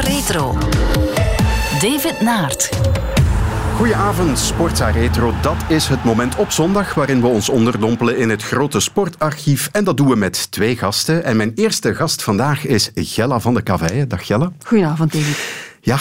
Retro. David Naert. Goedenavond, Sportza Retro. Dat is het moment op zondag waarin we ons onderdompelen in het grote sportarchief. En dat doen we met twee gasten. En mijn eerste gast vandaag is Gella van de Kaveien. Dag Gella. Goedenavond, David. Ja,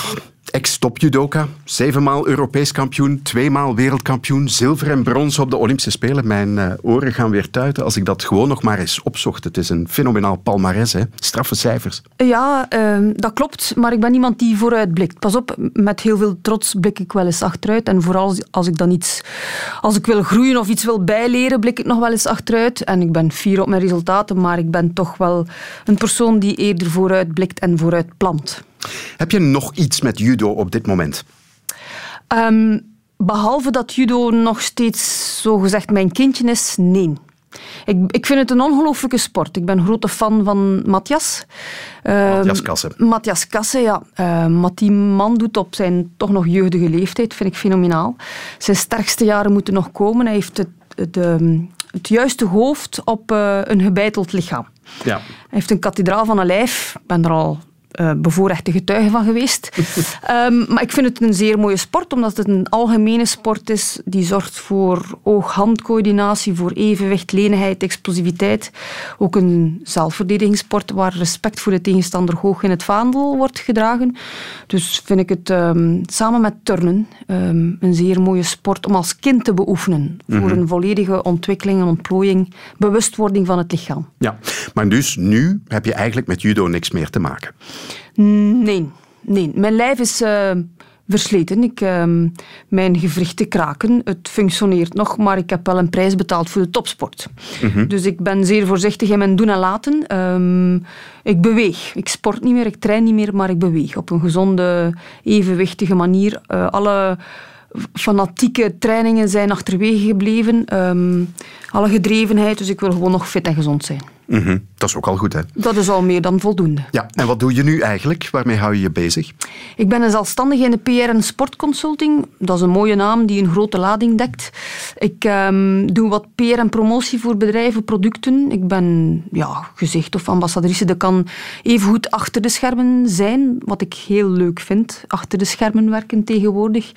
ex-top-judoka, zevenmaal Europees kampioen, tweemaal wereldkampioen, zilver en brons op de Olympische Spelen. Mijn uh, oren gaan weer tuiten als ik dat gewoon nog maar eens opzocht. Het is een fenomenaal palmares, hè? straffe cijfers. Ja, uh, dat klopt, maar ik ben iemand die vooruit blikt. Pas op, met heel veel trots blik ik wel eens achteruit. En vooral als ik dan iets, als ik wil groeien of iets wil bijleren, blik ik nog wel eens achteruit. En ik ben fier op mijn resultaten, maar ik ben toch wel een persoon die eerder vooruit blikt en vooruit plant. Heb je nog iets met judo op dit moment? Um, behalve dat judo nog steeds zogezegd mijn kindje is, nee. Ik, ik vind het een ongelooflijke sport. Ik ben grote fan van Matthias. Uh, Matthias Kasse. Matthias Kasse, ja. Uh, wat die man doet op zijn toch nog jeugdige leeftijd, vind ik fenomenaal. Zijn sterkste jaren moeten nog komen. Hij heeft het, het, ehm, het juiste hoofd op uh, een gebeiteld lichaam. Ja. Hij heeft een kathedraal van een lijf. Ik ben er al uh, bevoorrechte getuige van geweest. um, maar ik vind het een zeer mooie sport, omdat het een algemene sport is die zorgt voor oog-handcoördinatie, voor evenwicht, lenigheid, explosiviteit. Ook een zelfverdedigingssport waar respect voor de tegenstander hoog in het vaandel wordt gedragen. Dus vind ik het um, samen met turnen um, een zeer mooie sport om als kind te beoefenen. Mm -hmm. Voor een volledige ontwikkeling, een ontplooiing, bewustwording van het lichaam. Ja, maar dus nu heb je eigenlijk met judo niks meer te maken. Nee, nee. Mijn lijf is uh, versleten. Ik, uh, mijn gewrichten kraken. Het functioneert nog, maar ik heb wel een prijs betaald voor de topsport. Mm -hmm. Dus ik ben zeer voorzichtig in mijn doen en laten. Um, ik beweeg. Ik sport niet meer, ik train niet meer, maar ik beweeg. Op een gezonde, evenwichtige manier. Uh, alle fanatieke trainingen zijn achterwege gebleven. Um, alle gedrevenheid, dus ik wil gewoon nog fit en gezond zijn. Mm -hmm. Dat is ook al goed, hè? Dat is al meer dan voldoende. Ja, en wat doe je nu eigenlijk? Waarmee hou je je bezig? Ik ben een zelfstandige in de PR en sportconsulting. Dat is een mooie naam die een grote lading dekt. Ik um, doe wat PR en promotie voor bedrijven, producten. Ik ben ja, gezicht of ambassadrice. Dat kan even goed achter de schermen zijn, wat ik heel leuk vind. Achter de schermen werken tegenwoordig.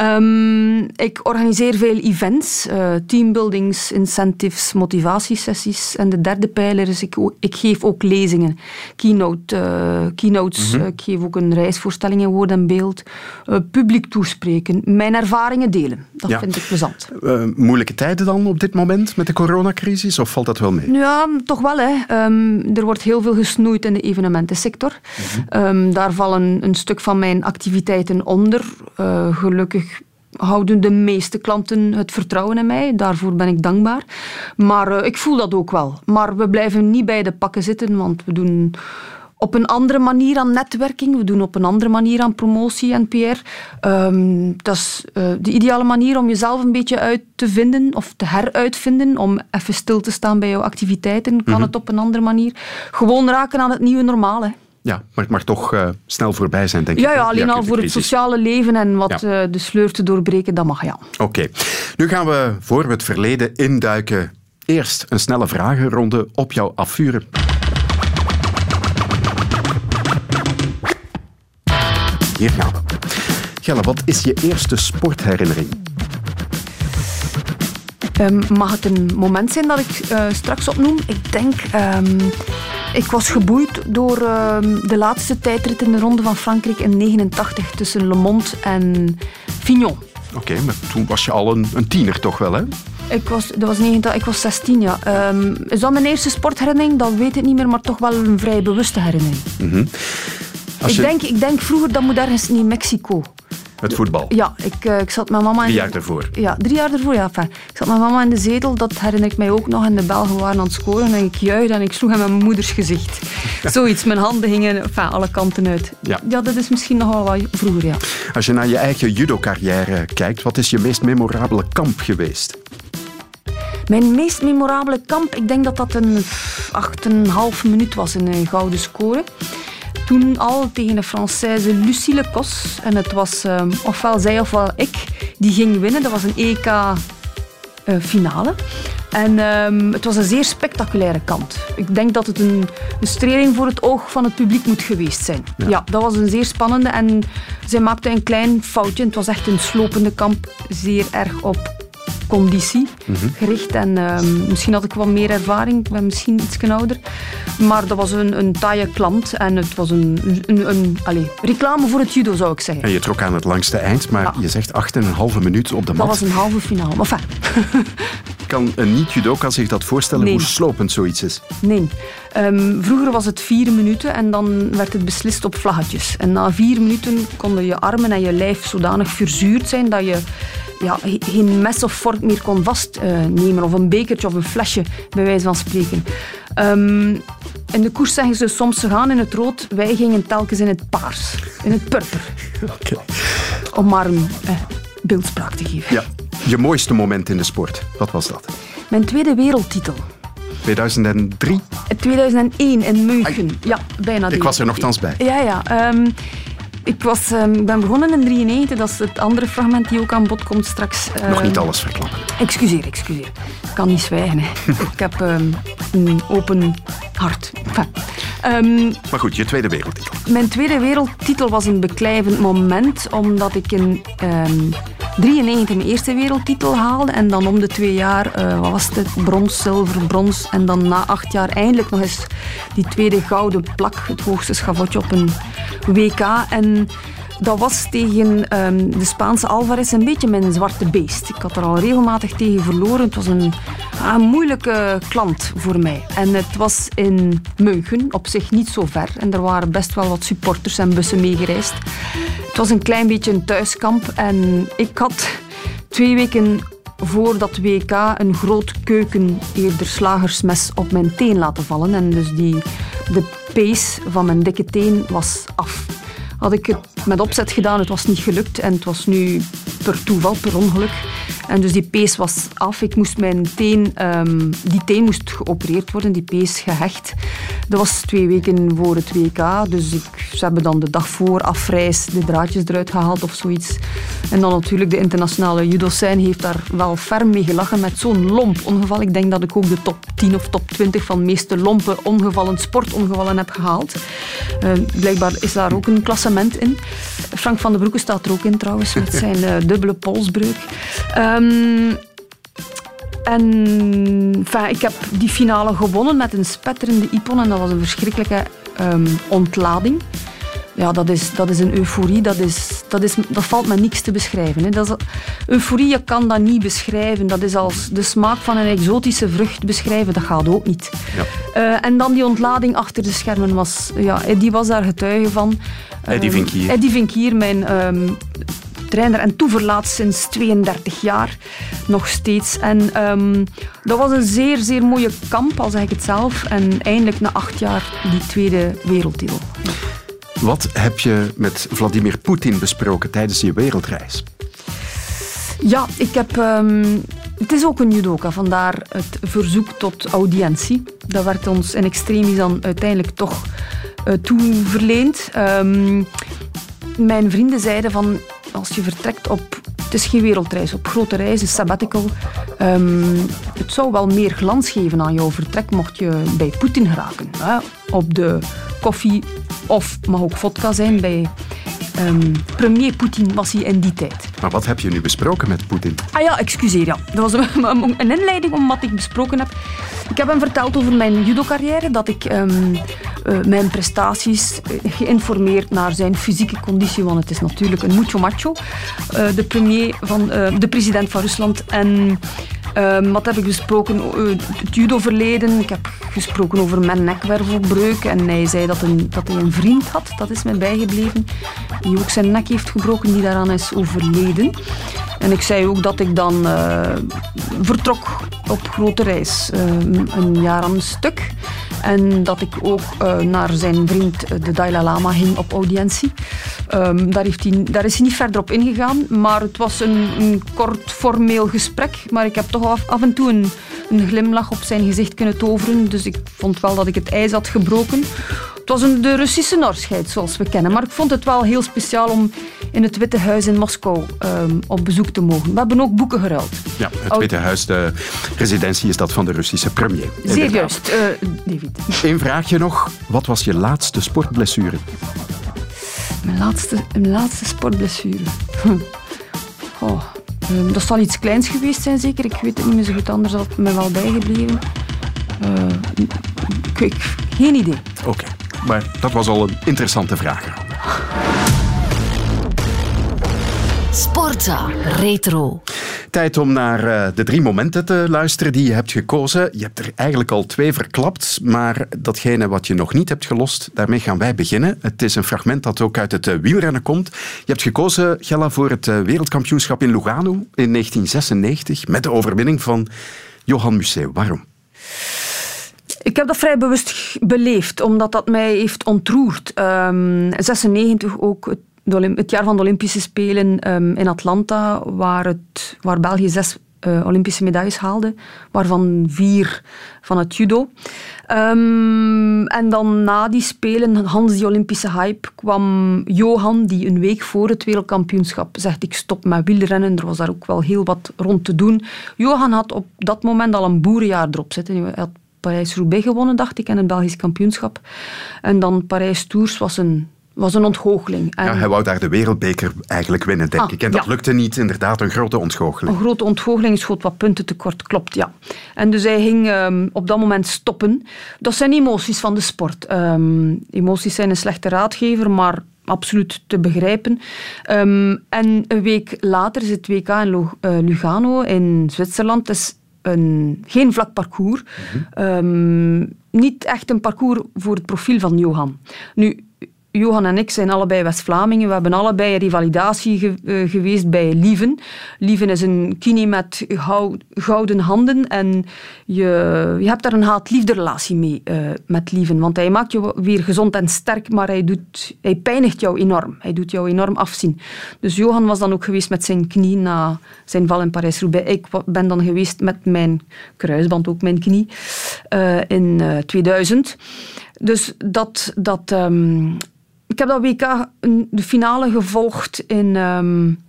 Um, ik organiseer veel events, uh, teambuildings, incentives, motivatiesessies. En de derde pijler is ik, ik geef ook lezingen, keynote, uh, keynotes. Mm -hmm. uh, ik geef ook een reisvoorstelling in woord en beeld. Uh, publiek toespreken, mijn ervaringen delen. Dat ja. vind ik plezant. moeilijke tijden dan op dit moment met de coronacrisis of valt dat wel mee? Ja, toch wel. Hè. Um, er wordt heel veel gesnoeid in de evenementensector. Mm -hmm. um, daar vallen een stuk van mijn activiteiten onder. gelukkig houden de meeste klanten het vertrouwen in mij. Daarvoor ben ik dankbaar. Maar uh, ik voel dat ook wel. Maar we blijven niet bij de pakken zitten, want we doen op een andere manier aan netwerking. We doen op een andere manier aan promotie en PR. Um, dat is uh, de ideale manier om jezelf een beetje uit te vinden of te heruitvinden. Om even stil te staan bij jouw activiteiten. Kan mm -hmm. het op een andere manier. Gewoon raken aan het nieuwe normaal. Ja, maar het mag toch uh, snel voorbij zijn, denk ik. Ja, ja alleen al voor het sociale leven en wat ja. uh, de sleur te doorbreken, dat mag ja. Oké. Okay. Nu gaan we voor we het verleden induiken. Eerst een snelle vragenronde op jou afvuren. Hier gaan we. Gelle, wat is je eerste sportherinnering? Um, mag het een moment zijn dat ik uh, straks opnoem? Ik denk... Um, ik was geboeid door uh, de laatste tijdrit in de Ronde van Frankrijk in 89 tussen Le Monde en Fignon. Oké, okay, maar toen was je al een, een, tiener toch wel, hè? Ik was, dat was 90, ik was 16, ja. Um, is dat mijn eerste sportherinnering? Dat weet ik niet meer, maar toch wel een vrij bewuste herinnering. Mm -hmm. ik, denk, ik denk vroeger, dat moet ergens in Mexico. Het voetbal? Ja, ik, uh, ik zat met mama... Drie jaar ervoor? Ja, drie jaar ervoor, ja. Enfin, ik zat met mama in de zetel, dat herinner ik mij ook nog. En de Belgen waren aan het scoren en ik juichte en ik sloeg met mijn moeders gezicht. Zoiets, mijn handen gingen enfin, alle kanten uit. Ja. ja, dat is misschien nog wel wat vroeger, ja. Als je naar je eigen judo-carrière kijkt, wat is je meest memorabele kamp geweest? Mijn meest memorabele kamp, ik denk dat dat een 8,5 minuut was in een gouden score toen al tegen de Française Lucie Lecos. En het was um, ofwel zij ofwel ik die ging winnen. Dat was een EK-finale. En ehm, het was een zeer spectaculaire kant. Ik denk dat het een, een streling voor het oog van het publiek moet geweest zijn. Ja. dat was een zeer spannende. En zij maakte een klein foutje. Het was echt een slopende kamp. Zeer erg op conditie gericht. En ehm, misschien had ik wat meer ervaring. Ik ben misschien iets ouder. Maar dat was een, een taaie klant. En het was een, een, een allez, reclame voor het judo, zou ik zeggen. En je trok aan het langste eind. Maar je zegt acht en een halve minuut op de mat. Dat was een halve finale. Enfin. kan een niet-judoka zich dat voorstellen hoe slopend zoiets is? Nee. Ehm, vroeger was het vier minuten en dan werd het beslist op vlaggetjes. En na vier minuten konden je armen en je lijf zodanig verzuurd zijn dat je ja, geen mes of vork meer kon vastnemen. of een bekertje of een flesje, bij wijze van spreken. Um, in de koers zeggen ze soms ze gaan in het rood, wij gingen telkens in het paars, in het purper. Okay. Om maar een eh, beeldspraak te geven. Ja. Je mooiste moment in de sport, wat was dat? Mijn tweede wereldtitel. 2003? 2001 in München. Ja, bijna. Ik was er nogthans bij. Ja, ja. Um, ik was, um, ben begonnen in 1993. Dat is het andere fragment die ook aan bod komt straks. Um, Nog niet alles verklappen. Excuseer, excuseer. Ik kan niet zwijgen. Hè. ik heb een open hart. maar goed, je tweede wereldtitel. Mijn tweede wereldtitel was een beklijvend moment, omdat ik in 93 mijn eerste wereldtitel haalde. En dan om de twee jaar, uh, wat was het, brons, zilver, brons. En dan na acht jaar eindelijk nog eens die tweede gouden plak, het hoogste schavotje op een WK. En dat was tegen ehm, de Spaanse Alvarez een beetje mijn zwarte beest. Ik had er al regelmatig tegen verloren. Het was een, een moeilijke klant voor mij. En het was in München, op zich niet zo ver. En er waren best wel wat supporters en bussen meegereisd. Het was een klein beetje een thuiskamp. En ik had twee weken voor dat WK een groot keuken, eerder slagersmes, op mijn teen laten vallen. En dus die, de pees van mijn dikke teen was af had ik het met opzet gedaan. Het was niet gelukt en het was nu per toeval, per ongeluk. En dus die pees was af. Ik moest mijn teen, um, die teen moest geopereerd worden, die pees gehecht. Dat was twee weken voor het WK. Dus ik, ze hebben dan de dag voor afreis de draadjes eruit gehaald of zoiets. En dan natuurlijk de internationale judo-scène heeft daar wel ferm mee gelachen met zo'n lomp ongeval. Ik denk dat ik ook de top 10 of top 20 van de meeste lompe ongevallen, sportongevallen heb gehaald. Uh, blijkbaar is daar ook een klassement in. Frank van den Broeke staat er ook in trouwens, met zijn uh, dubbele polsbreuk. Um, en ik heb die finale gewonnen met een spetterende Ipon en dat was een verschrikkelijke um, ontlading. Ja, dat is, dat is een euforie, dat, is, dat, is, dat valt met niks te beschrijven. Hè. Dat is, euforie, je kan dat niet beschrijven. Dat is als de smaak van een exotische vrucht beschrijven, dat gaat ook niet. Ja. Uh, en dan die ontlading achter de schermen, was, ja, die was daar getuige van. Eddie Vinkier. Eddie Vinkier, mijn um, trainer en toeverlaat sinds 32 jaar nog steeds. En um, dat was een zeer, zeer mooie kamp, al zeg ik het zelf. En eindelijk na acht jaar die tweede wereldtitel. Wat heb je met Vladimir Poetin besproken tijdens je wereldreis? Ja, ik heb... Um, het is ook een judoka, vandaar het verzoek tot audiëntie. Dat werd ons in extremis dan uiteindelijk toch uh, toeverleend. Um, mijn vrienden zeiden van als je vertrekt op, het is geen wereldreis, op grote reizen, sabbatical, um, het zou wel meer glans geven aan jouw vertrek mocht je bij Poetin geraken. Hè? Op de koffie of mag ook vodka zijn bij um, premier Poetin was hij in die tijd. Maar wat heb je nu besproken met Poetin? Ah ja, excuseer. Ja. Dat was een, een inleiding om wat ik besproken heb. Ik heb hem verteld over mijn judo-carrière, dat ik um, uh, mijn prestaties uh, geïnformeerd naar zijn fysieke conditie, want het is natuurlijk een mucho macho, uh, de premier van, de president van Rusland en Um, wat heb ik besproken? Het judo-verleden. Ik heb gesproken over mijn nekwervelbreuk. En hij zei dat, een, dat hij een vriend had, dat is mij bijgebleven, die ook zijn nek heeft gebroken, die daaraan is overleden. En ik zei ook dat ik dan uh, vertrok op grote reis, uh, een jaar aan een stuk. En dat ik ook uh, naar zijn vriend de Dalai Lama ging op audiëntie. Um, daar, heeft hij, daar is hij niet verder op ingegaan, maar het was een, een kort formeel gesprek. Maar ik heb toch af, en toe een, glimlach op zijn gezicht kunnen toveren. Dus ik vond wel dat ik het ijs had gebroken. Het was een, de Russische norschheid, zoals we kennen. Maar ik vond het wel heel speciaal om in het Witte Huis in Moskou ehm, op bezoek te mogen. We hebben ook boeken geruild. Ja, het Witte Huis, de residentie is dat van de Russische premier. Zeer juist, uh, David. Eén vraagje nog. Wat was je laatste sportblessure? Mijn laatste, mijn laatste sportblessure? Oh, dat zal iets kleins geweest zijn, zeker. Ik weet het niet meer zo goed, anders had het me wel bijgebleven. Uh, ik, geen idee. Oké, maar dat was al een interessante vraag. Sportza Retro. Tijd om naar eh, de drie momenten te luisteren die je hebt gekozen. Je hebt er eigenlijk al twee verklapt, maar datgene wat je nog niet hebt gelost, daarmee gaan wij beginnen. Het is een fragment dat ook uit het eh, wielrennen komt. Je hebt gekozen, Gella, voor het eh, wereldkampioenschap in Lugano in 1996 met de overwinning van Johan Museeuw. Waarom? Ik heb dat vrij bewust beleefd, omdat dat mij heeft ontroerd. Um, ehm, 96 ook het het jaar van de Olympische Spelen ehm, in Atlanta, waar, het, waar België zes uh, Olympische medailles haalde, waarvan vier van het judo. Um, en dan na die Spelen, Hans die Olympische hype, kwam Johan, die een week voor het wereldkampioenschap zegt ik stop met wielrennen. Er was daar ook wel heel wat rond te doen. Johan had op dat moment al een boerenjaar erop zitten. Had Parijs-Roubaix gewonnen, dacht ik, en een Belgisch kampioenschap. En dan Parijs-Tours was een was een ontgoocheling. En... Ja, hij wou daar de wereldbeker eigenlijk winnen, denk ah, ik. En dat lukte niet, inderdaad, een grote ontgoocheling. Een grote ontgoocheling, schoot wat punten tekort, klopt, ja. En dus hij ging um, op dat moment stoppen. Dat zijn emoties van de sport. Um, emoties zijn een slechte raadgever, maar absoluut te begrijpen. Um, en een week later is het WK in uh, Lugano in Zwitserland. Het is een, geen vlak parcours. Mm -hmm. niet echt een parcours voor het profiel van Johan. Nu, Johan en ik zijn allebei West-Vlamingen. We hebben allebei een rivalisatie eh, geweest bij Lieven. Lieven is een kini met gouden handen en je, je hebt daar een haat-liefde mee uh, met Lieven. Want hij maakt je weer gezond en sterk, maar hij, doet, hij pijnigt jou enorm. Hij doet jou enorm afzien. Dus Johan was dan ook geweest met zijn knie na zijn val in Parijs-Roubaix. Ik ben dan geweest met mijn kruisband, ook mijn knie, uh, in 2000. Dus dat, dat um, ik heb dat WK de finale gevolgd in, um,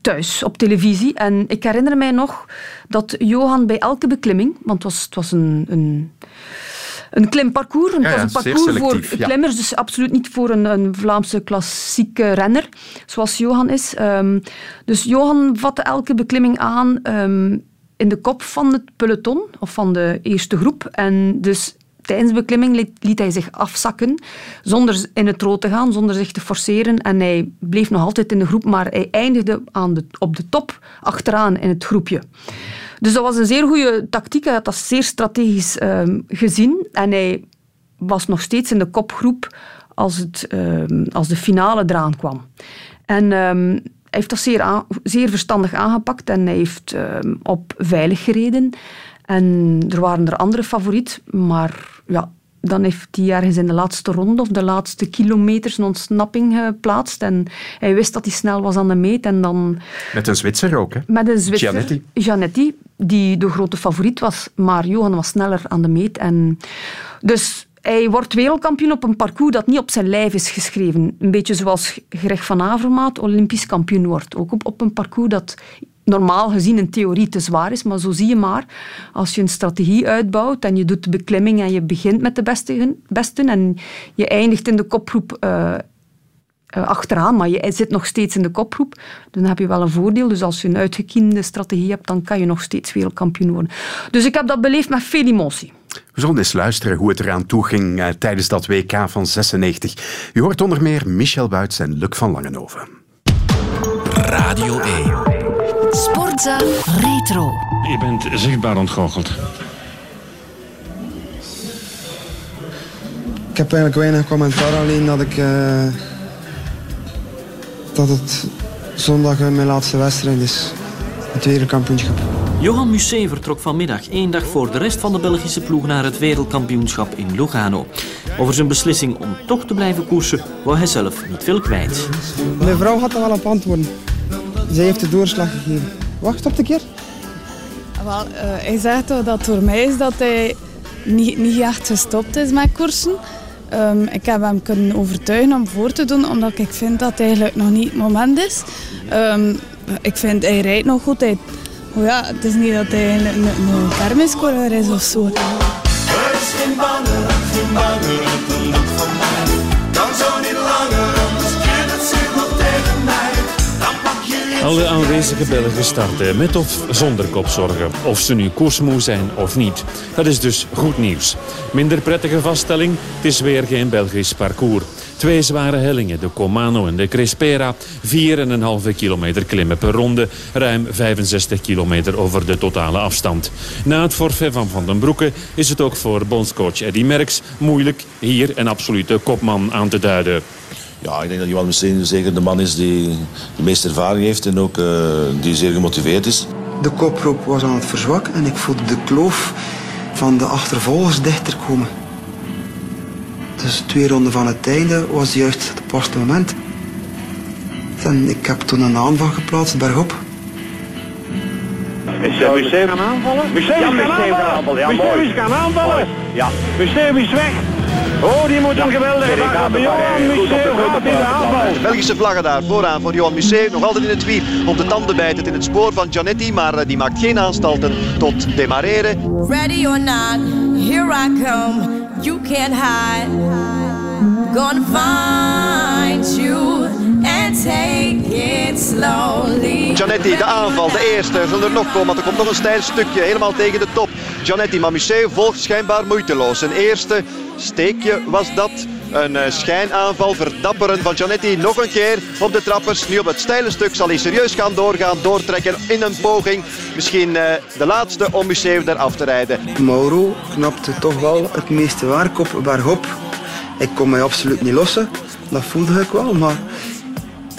thuis op televisie. En ik herinner mij nog dat Johan bij elke beklimming, want het was, het was een, een een klimparcours. Het was een parcours voor klimmers, dus absoluut niet voor een, een, Vlaamse klassieke renner, zoals Johan is. Um, dus Johan vatte elke beklimming aan um, in de kop van het peloton, of van de eerste groep. En dus tijdens de beklimming liet, hij zich afzakken, zonder in het rood te gaan, zonder zich te forceren. En hij bleef nog altijd in de groep, maar hij eindigde aan de, op de top, achteraan in het groepje. Dus dat was een zeer goede tactiek. Hij had dat zeer strategisch ehm, gezien. En hij was nog steeds in de kopgroep als, het, ehm, als de finale eraan kwam. En ehm, hij heeft dat zeer, zeer verstandig aangepakt en hij heeft op veilig gereden. En er waren er andere favoriet, maar ja, dan heeft hij ergens in de laatste ronde of de laatste kilometers een ontsnapping geplaatst. En hij wist dat hij snel was aan de meet. En dan, met een Zwitser ook, hè? Met een Zwitser. Gianetti. die de grote favoriet was. Maar Johan was sneller aan de meet. En dus hij wordt wereldkampioen op een parcours dat niet op zijn lijf is geschreven. Een beetje zoals Greg van Avermaat Olympisch kampioen wordt. Ook op, op een parcours dat normaal gezien in theorie te zwaar is. Maar zo zie je maar, als je een strategie uitbouwt en je doet de beklimming en je begint met de besten, en je eindigt in de kopgroep uh, achteraan, maar je zit nog steeds in de kopgroep, dan heb je wel een voordeel. Dus als je een uitgekiende strategie hebt, dan kan je nog steeds wereldkampioen worden. Dus ik heb dat beleefd met veel emotie. We zullen eens luisteren hoe het eraan toe ging uh, tijdens dat WK van 96. U hoort onder meer Michel Buits en Luc van Langenhoven. Radio 1. Sportza Retro. Je bent zichtbaar ontgoocheld. Ik heb eigenlijk weinig commentaar, alleen dat ik... Uh, dat het zondag mijn laatste wedstrijd is. Het wereldkampioenschap. Johan Museeuw vertrok vanmiddag één dag voor de rest van de Belgische ploeg naar het wereldkampioenschap in Lugano. Over zijn beslissing om toch te blijven koersen wou hij zelf niet veel kwijt. Mijn vrouw had er wel op antwoorden. Zij heeft de doorslag gegeven. Wacht op de keer. Wel, uh, hij zegt dat het voor mij is dat hij niet, niet echt gestopt is met koersen. Ehm, ik heb hem kunnen overtuigen om voor te doen, omdat ik vind dat het eigenlijk nog niet het moment is. Ehm, ik vind hij rijdt nog goed. Hij, oh ja, het is niet dat hij een, een, een kermiscoureur is of zo. Er is geen geen van mij. Zo niet Alle aanwezige Belgen starten met of zonder kopzorgen. Of ze nu koersmoe zijn of niet. Dat is dus goed nieuws. Minder prettige vaststelling, het is weer geen Belgisch parcours. Twee zware hellingen, de Comano en de Crespera. 4,5 kilometer klimmen per ronde. Ruim 65 kilometer over de totale afstand. Na het forfait van Van den Broeke is het ook voor bondscoach Eddy Merckx moeilijk hier een absolute kopman aan te duiden. Ja, ik denk dat Johan Museeuw zeker de man is die de meeste ervaring heeft en ook eh, die zeer gemotiveerd is. De koproep was aan het verzwakken en ik voelde de kloof van de achtervolgers dichter komen. Dus twee ronden van het einde was juist het paste moment. En ik heb toen een aanval geplaatst bergop. Museum gaan aanvallen? Museum gaan aanvallen. Ja, Museum gaan aanvallen. Ja. Museum is weg. Oh, die moet hem geweldig hebben. Johan gaat in de aanval. Belgische vlaggen daar vooraan voor Johan Museeuw. Nog altijd in het wiel. Op de tanden bijtend in het spoor van Gianetti. Maar eh, die maakt geen aanstalten tot demareren. Ready or not, here I come. You can't hide. Gonna find you Gianetti, de aanval, de eerste. Zullen er nog komen, want er komt nog een stijl stukje. Helemaal tegen de top. Gianetti, maar Museeuw volgt schijnbaar moeiteloos. Zijn eerste steekje was dat. Een eh, schijnaanval, verdapperen van Gianetti. Nog een keer op de trappers. Nu op het steile stuk zal hij serieus gaan doorgaan, doortrekken in een poging. Misschien eh, de laatste om Museeuw eraf te rijden. Mauro knapte toch wel het meeste werk op bergop. Ik kon mij absoluut niet lossen. Dat voelde ik wel, maar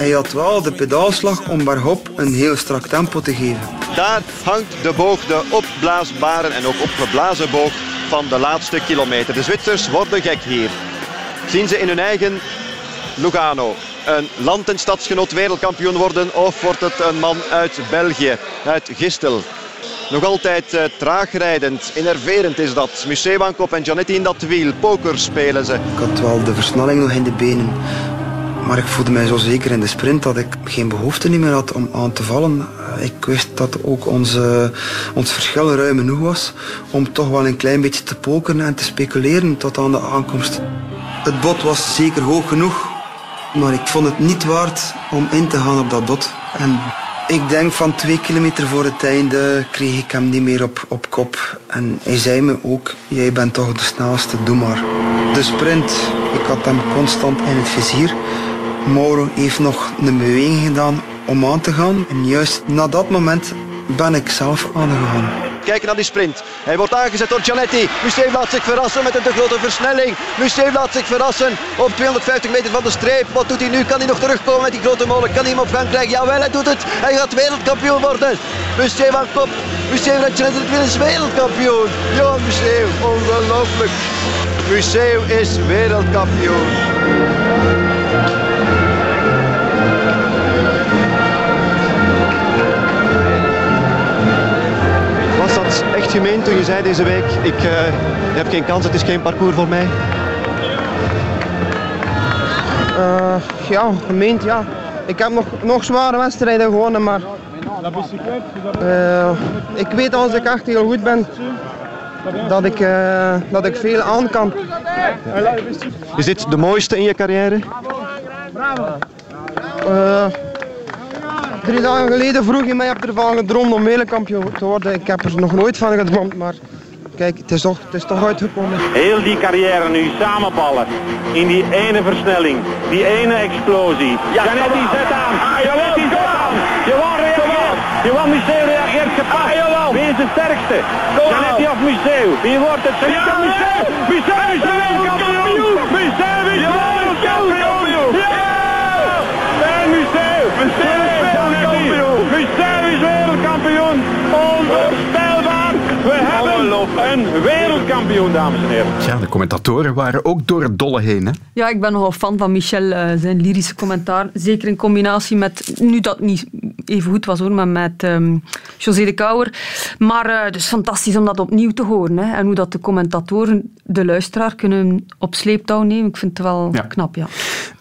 hij had wel de pedaalslag om bergop een heel strak tempo te geven. Daar hangt de boog, de opblaasbare en ook opgeblazen boog van de laatste kilometer. De Zwitsers worden gek hier. Zien ze in hun eigen Lugano een land- en stadsgenoot wereldkampioen worden of wordt het een man uit België, uit Gistel? Nog altijd uh, traagrijdend, innerverend is dat. Museeuw aan kop en Gianetti in dat wiel. Poker spelen ze. Ik had wel de versnelling nog in de benen. Maar ik voelde mij zo zeker in de sprint dat ik geen behoefte meer had om aan te vallen. Ik wist dat ook onze, ons verschil ruim genoeg was om toch wel een klein beetje te pokeren en te speculeren tot aan de aankomst. Het bot was zeker hoog genoeg, maar ik vond het niet waard om in te gaan op dat bot. En ik denk van twee kilometer voor het einde kreeg ik hem niet meer op, op kop. En hij zei me ook, jij bent toch de snelste, doe maar. De sprint, ik had hem constant in het vizier. Mauro heeft nog een beweging gedaan om aan te gaan. En juist na dat moment ben ik zelf aangegaan. Kijken naar die sprint. Hij wordt aangezet door Gianetti. Museeuw laat zich verrassen met een te grote versnelling. Museeuw laat zich verrassen op 250 meter van de streep. Wat doet hij nu? Kan hij nog terugkomen met die grote molen? Kan hij hem op gang krijgen? Jawel, hij doet het. Hij gaat wereldkampioen worden. Museeuw aan kop. Museeuw rijdt Gianetti is wereldkampioen. Johan Museeuw, ongelooflijk. Museeuw is wereldkampioen. Echt gemeen toen je zei deze week, ik uh, heb geen kans, het is geen parcours voor mij? Uh, ja, gemeend ja. Ik heb nog, nog zware wedstrijden gewonnen, maar uh, ik weet als ik echt heel goed ben, dat ik, uh, dat ik veel aan kan. Is dit de mooiste in je carrière? Uh, drie dagen geleden vroeg je mij, heb ervan gedroomd om wereldkampioen te worden. Ik heb er nog nooit van gedroomd, maar kijk, het is toch, het is toch uitgekomen. Heel die carrière nu samenballen in die ene versnelling, die ene explosie. Ja, Janetti zet aan, ah, Janetti zet aan, Johan reageert, Johan Museeuw reageert gepast. Ah, Wie is de sterkste? Janetti of Museeuw? Wie wordt het? Ja, Museeuw! Museeuw is de wereldkampioen! Museeuw is de wereldkampioen! Ja! En Museeuw! Museeuw is wereldkampioen! Museeuw is wereldkampioen! Onvoorstelbaar! We hebben een wereldkampioen, dames en heren. Ja, de commentatoren waren ook door het dolle heen. Hè? Ja, ik ben nogal fan van Michel, uh, zijn lyrische commentaar. Zeker in combinatie met, nu dat niet even goed was hoor, maar met ehm, José de Kouwer. Maar eh, het is fantastisch om dat opnieuw te horen. Hè. En hoe dat de commentatoren de luisteraar kunnen op sleeptouw nemen. Ik vind het wel Ja. knap, ja.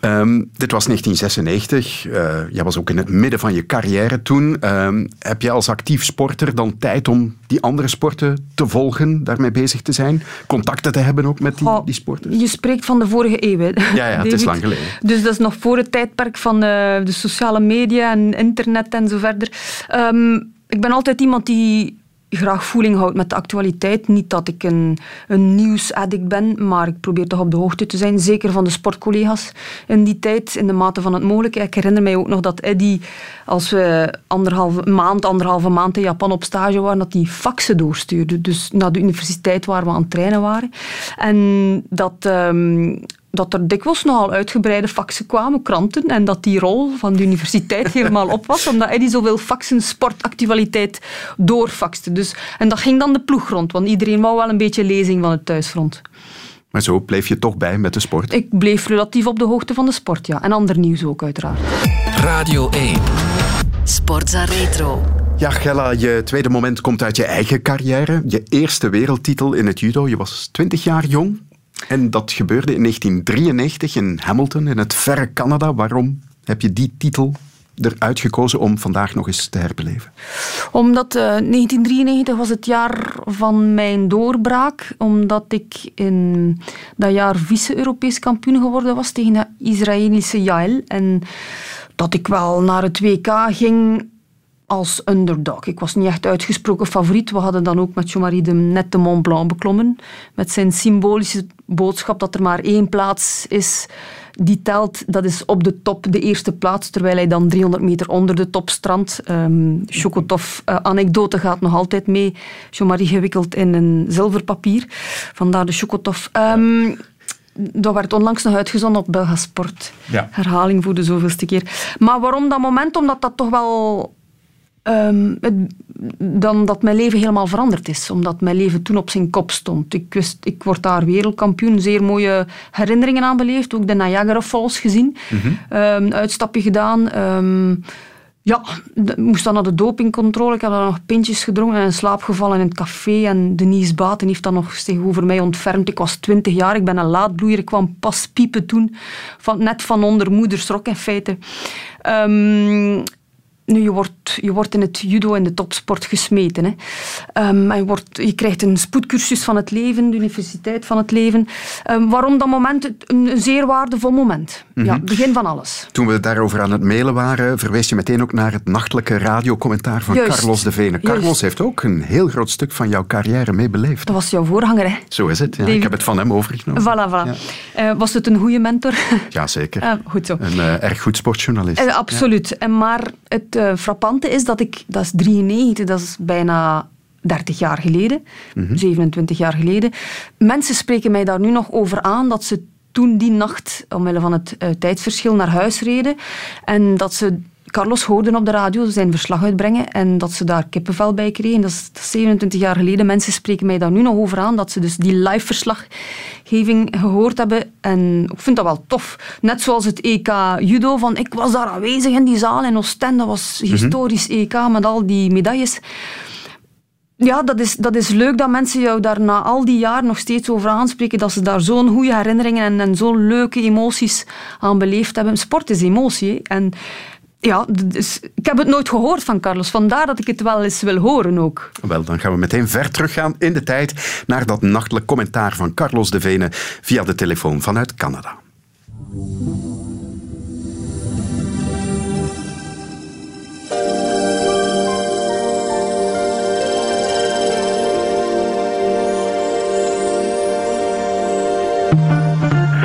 Ehm, dit was 1996. Eh, jij was ook in het midden van je carrière toen. Ehm, heb je als actief sporter dan tijd om die andere sporten te volgen, daarmee bezig te zijn? Contacten te hebben ook met die, die sporters? Je spreekt van de vorige eeuw. hè, Ja, ja, het is lang geleden. Dus dat is nog voor het tijdperk van eh, de sociale media en internet en zo verder. Ehm, ik ben altijd iemand die graag voeling houdt met de actualiteit. Niet dat ik een, een nieuwsaddict ben, maar ik probeer toch op de hoogte te zijn. Zeker van de sportcollega's in die tijd, in de mate van het mogelijke. Ik herinner mij ook nog dat Eddy, als we anderhalve maand, anderhalve maand in Japan op stage waren, dat hij faxen doorstuurde. Dus naar de universiteit waar we aan het trainen waren. En dat... ehm, dat er dikwijls nogal uitgebreide faxen kwamen, kranten, en dat die rol van de universiteit helemaal op was, omdat Eddy zoveel faxen, sportactualiteit doorfaxte. Dus, en dat ging dan de ploeg rond, want iedereen wou wel een beetje lezing van het thuisfront. Maar zo bleef je toch bij met de sport. Ik bleef relatief op de hoogte van de sport, ja. En ander nieuws ook, uiteraard. Radio 1. Sportza Retro. Ja, Gella, je tweede moment komt uit je eigen carrière. Je eerste wereldtitel in het judo. Je was 20 jaar jong. En dat gebeurde in 1993 in Hamilton, in het verre Canada. Waarom heb je die titel eruit gekozen om vandaag nog eens te herbeleven? Omdat eh, 1993 was het jaar van mijn doorbraak. Omdat ik in dat jaar vice-Europees kampioen geworden was tegen de Israëlische Yael. En dat ik wel naar het WK ging als underdog. Ik was niet echt uitgesproken favoriet. We hadden dan ook met Jean-Marie de, net de Mont Blanc beklommen. Met zijn symbolische boodschap dat er maar één plaats is die telt. Dat is op de top, de eerste plaats. Terwijl hij dan 300 meter onder de top strandt. Chocotov eh, anekdote gaat nog altijd mee. Jean-Marie gewikkeld in een zilverpapier. Vandaar de Chocotov. Ehm, dat werd onlangs nog uitgezonden op Belgasport. Ja. Herhaling voor de zoveelste keer. Maar waarom dat moment? Omdat dat toch wel Ehm, het- dan dat mijn leven helemaal veranderd is. Omdat mijn leven toen op zijn kop stond. Ik wist, ik word daar wereldkampioen. Zeer mooie herinneringen aan beleefd. Ook de Niagara Falls gezien. Een uitstapje gedaan. Ehm, ja, moest dan naar de dopingcontrole. Ik heb dan nog pintjes gedronken en in slaap gevallen in het café. En Denise Baten heeft dan nog zich over mij ontfermd. Ik was twintig jaar, ik ben een laadbloeier. Ik kwam pas piepen toen. Van, net van onder moeders rok in feite. Nu, je wordt, je wordt in het judo en de topsport gesmeten. Hè. Ehm, en je, wordt, je krijgt een spoedcursus van het leven, de universiteit van het leven. Ehm, waarom dat moment? Een, een zeer waardevol moment. Ja, het begin van alles. Toen we daarover aan het mailen waren, verwees je meteen ook naar het nachtelijke radiocommentaar van Juist. Carlos de Vene. Carlos Juist. heeft ook een heel groot stuk van jouw carrière meebeleefd. Dat was jouw voorganger, hè? Zo is het. Ja. Ik heb het van hem overgenomen. Voilà, voilà. Eh, was het een goede mentor? Ja, zeker. Eh, goed zo. Een eh, erg goed sportjournalist. Eh, absoluut. En maar het eh, frappante is dat ik, dat is 93, dat is bijna 30 jaar geleden, 27 jaar geleden. Mensen spreken mij daar nu nog over aan dat ze toen die nacht, omwille van het eh, tijdsverschil, naar huis reden. En dat ze Carlos hoorden op de radio zijn verslag uitbrengen en dat ze daar kippenvel bij kregen. Dat is, dat is 27 jaar geleden. Mensen spreken mij daar nu nog over aan dat ze dus die live verslaggeving gehoord hebben. En ik vind dat wel tof. Net zoals het EK judo, van ik was daar aanwezig in die zaal in Oostende. Dat was historisch EK met al die medailles. Ja, dat is, dat is leuk dat mensen jou daar na al die jaren nog steeds over aanspreken. Dat ze daar zo'n goede herinneringen en, en zo'n leuke emoties aan beleefd hebben. Sport is emotie. hè. En ja, dus, ik heb het nooit gehoord van Carlos. Vandaar dat ik het wel eens wil horen ook. Wel, dan gaan we meteen ver teruggaan in de tijd naar dat nachtelijk commentaar van Carlos de Vene via de telefoon vanuit Canada.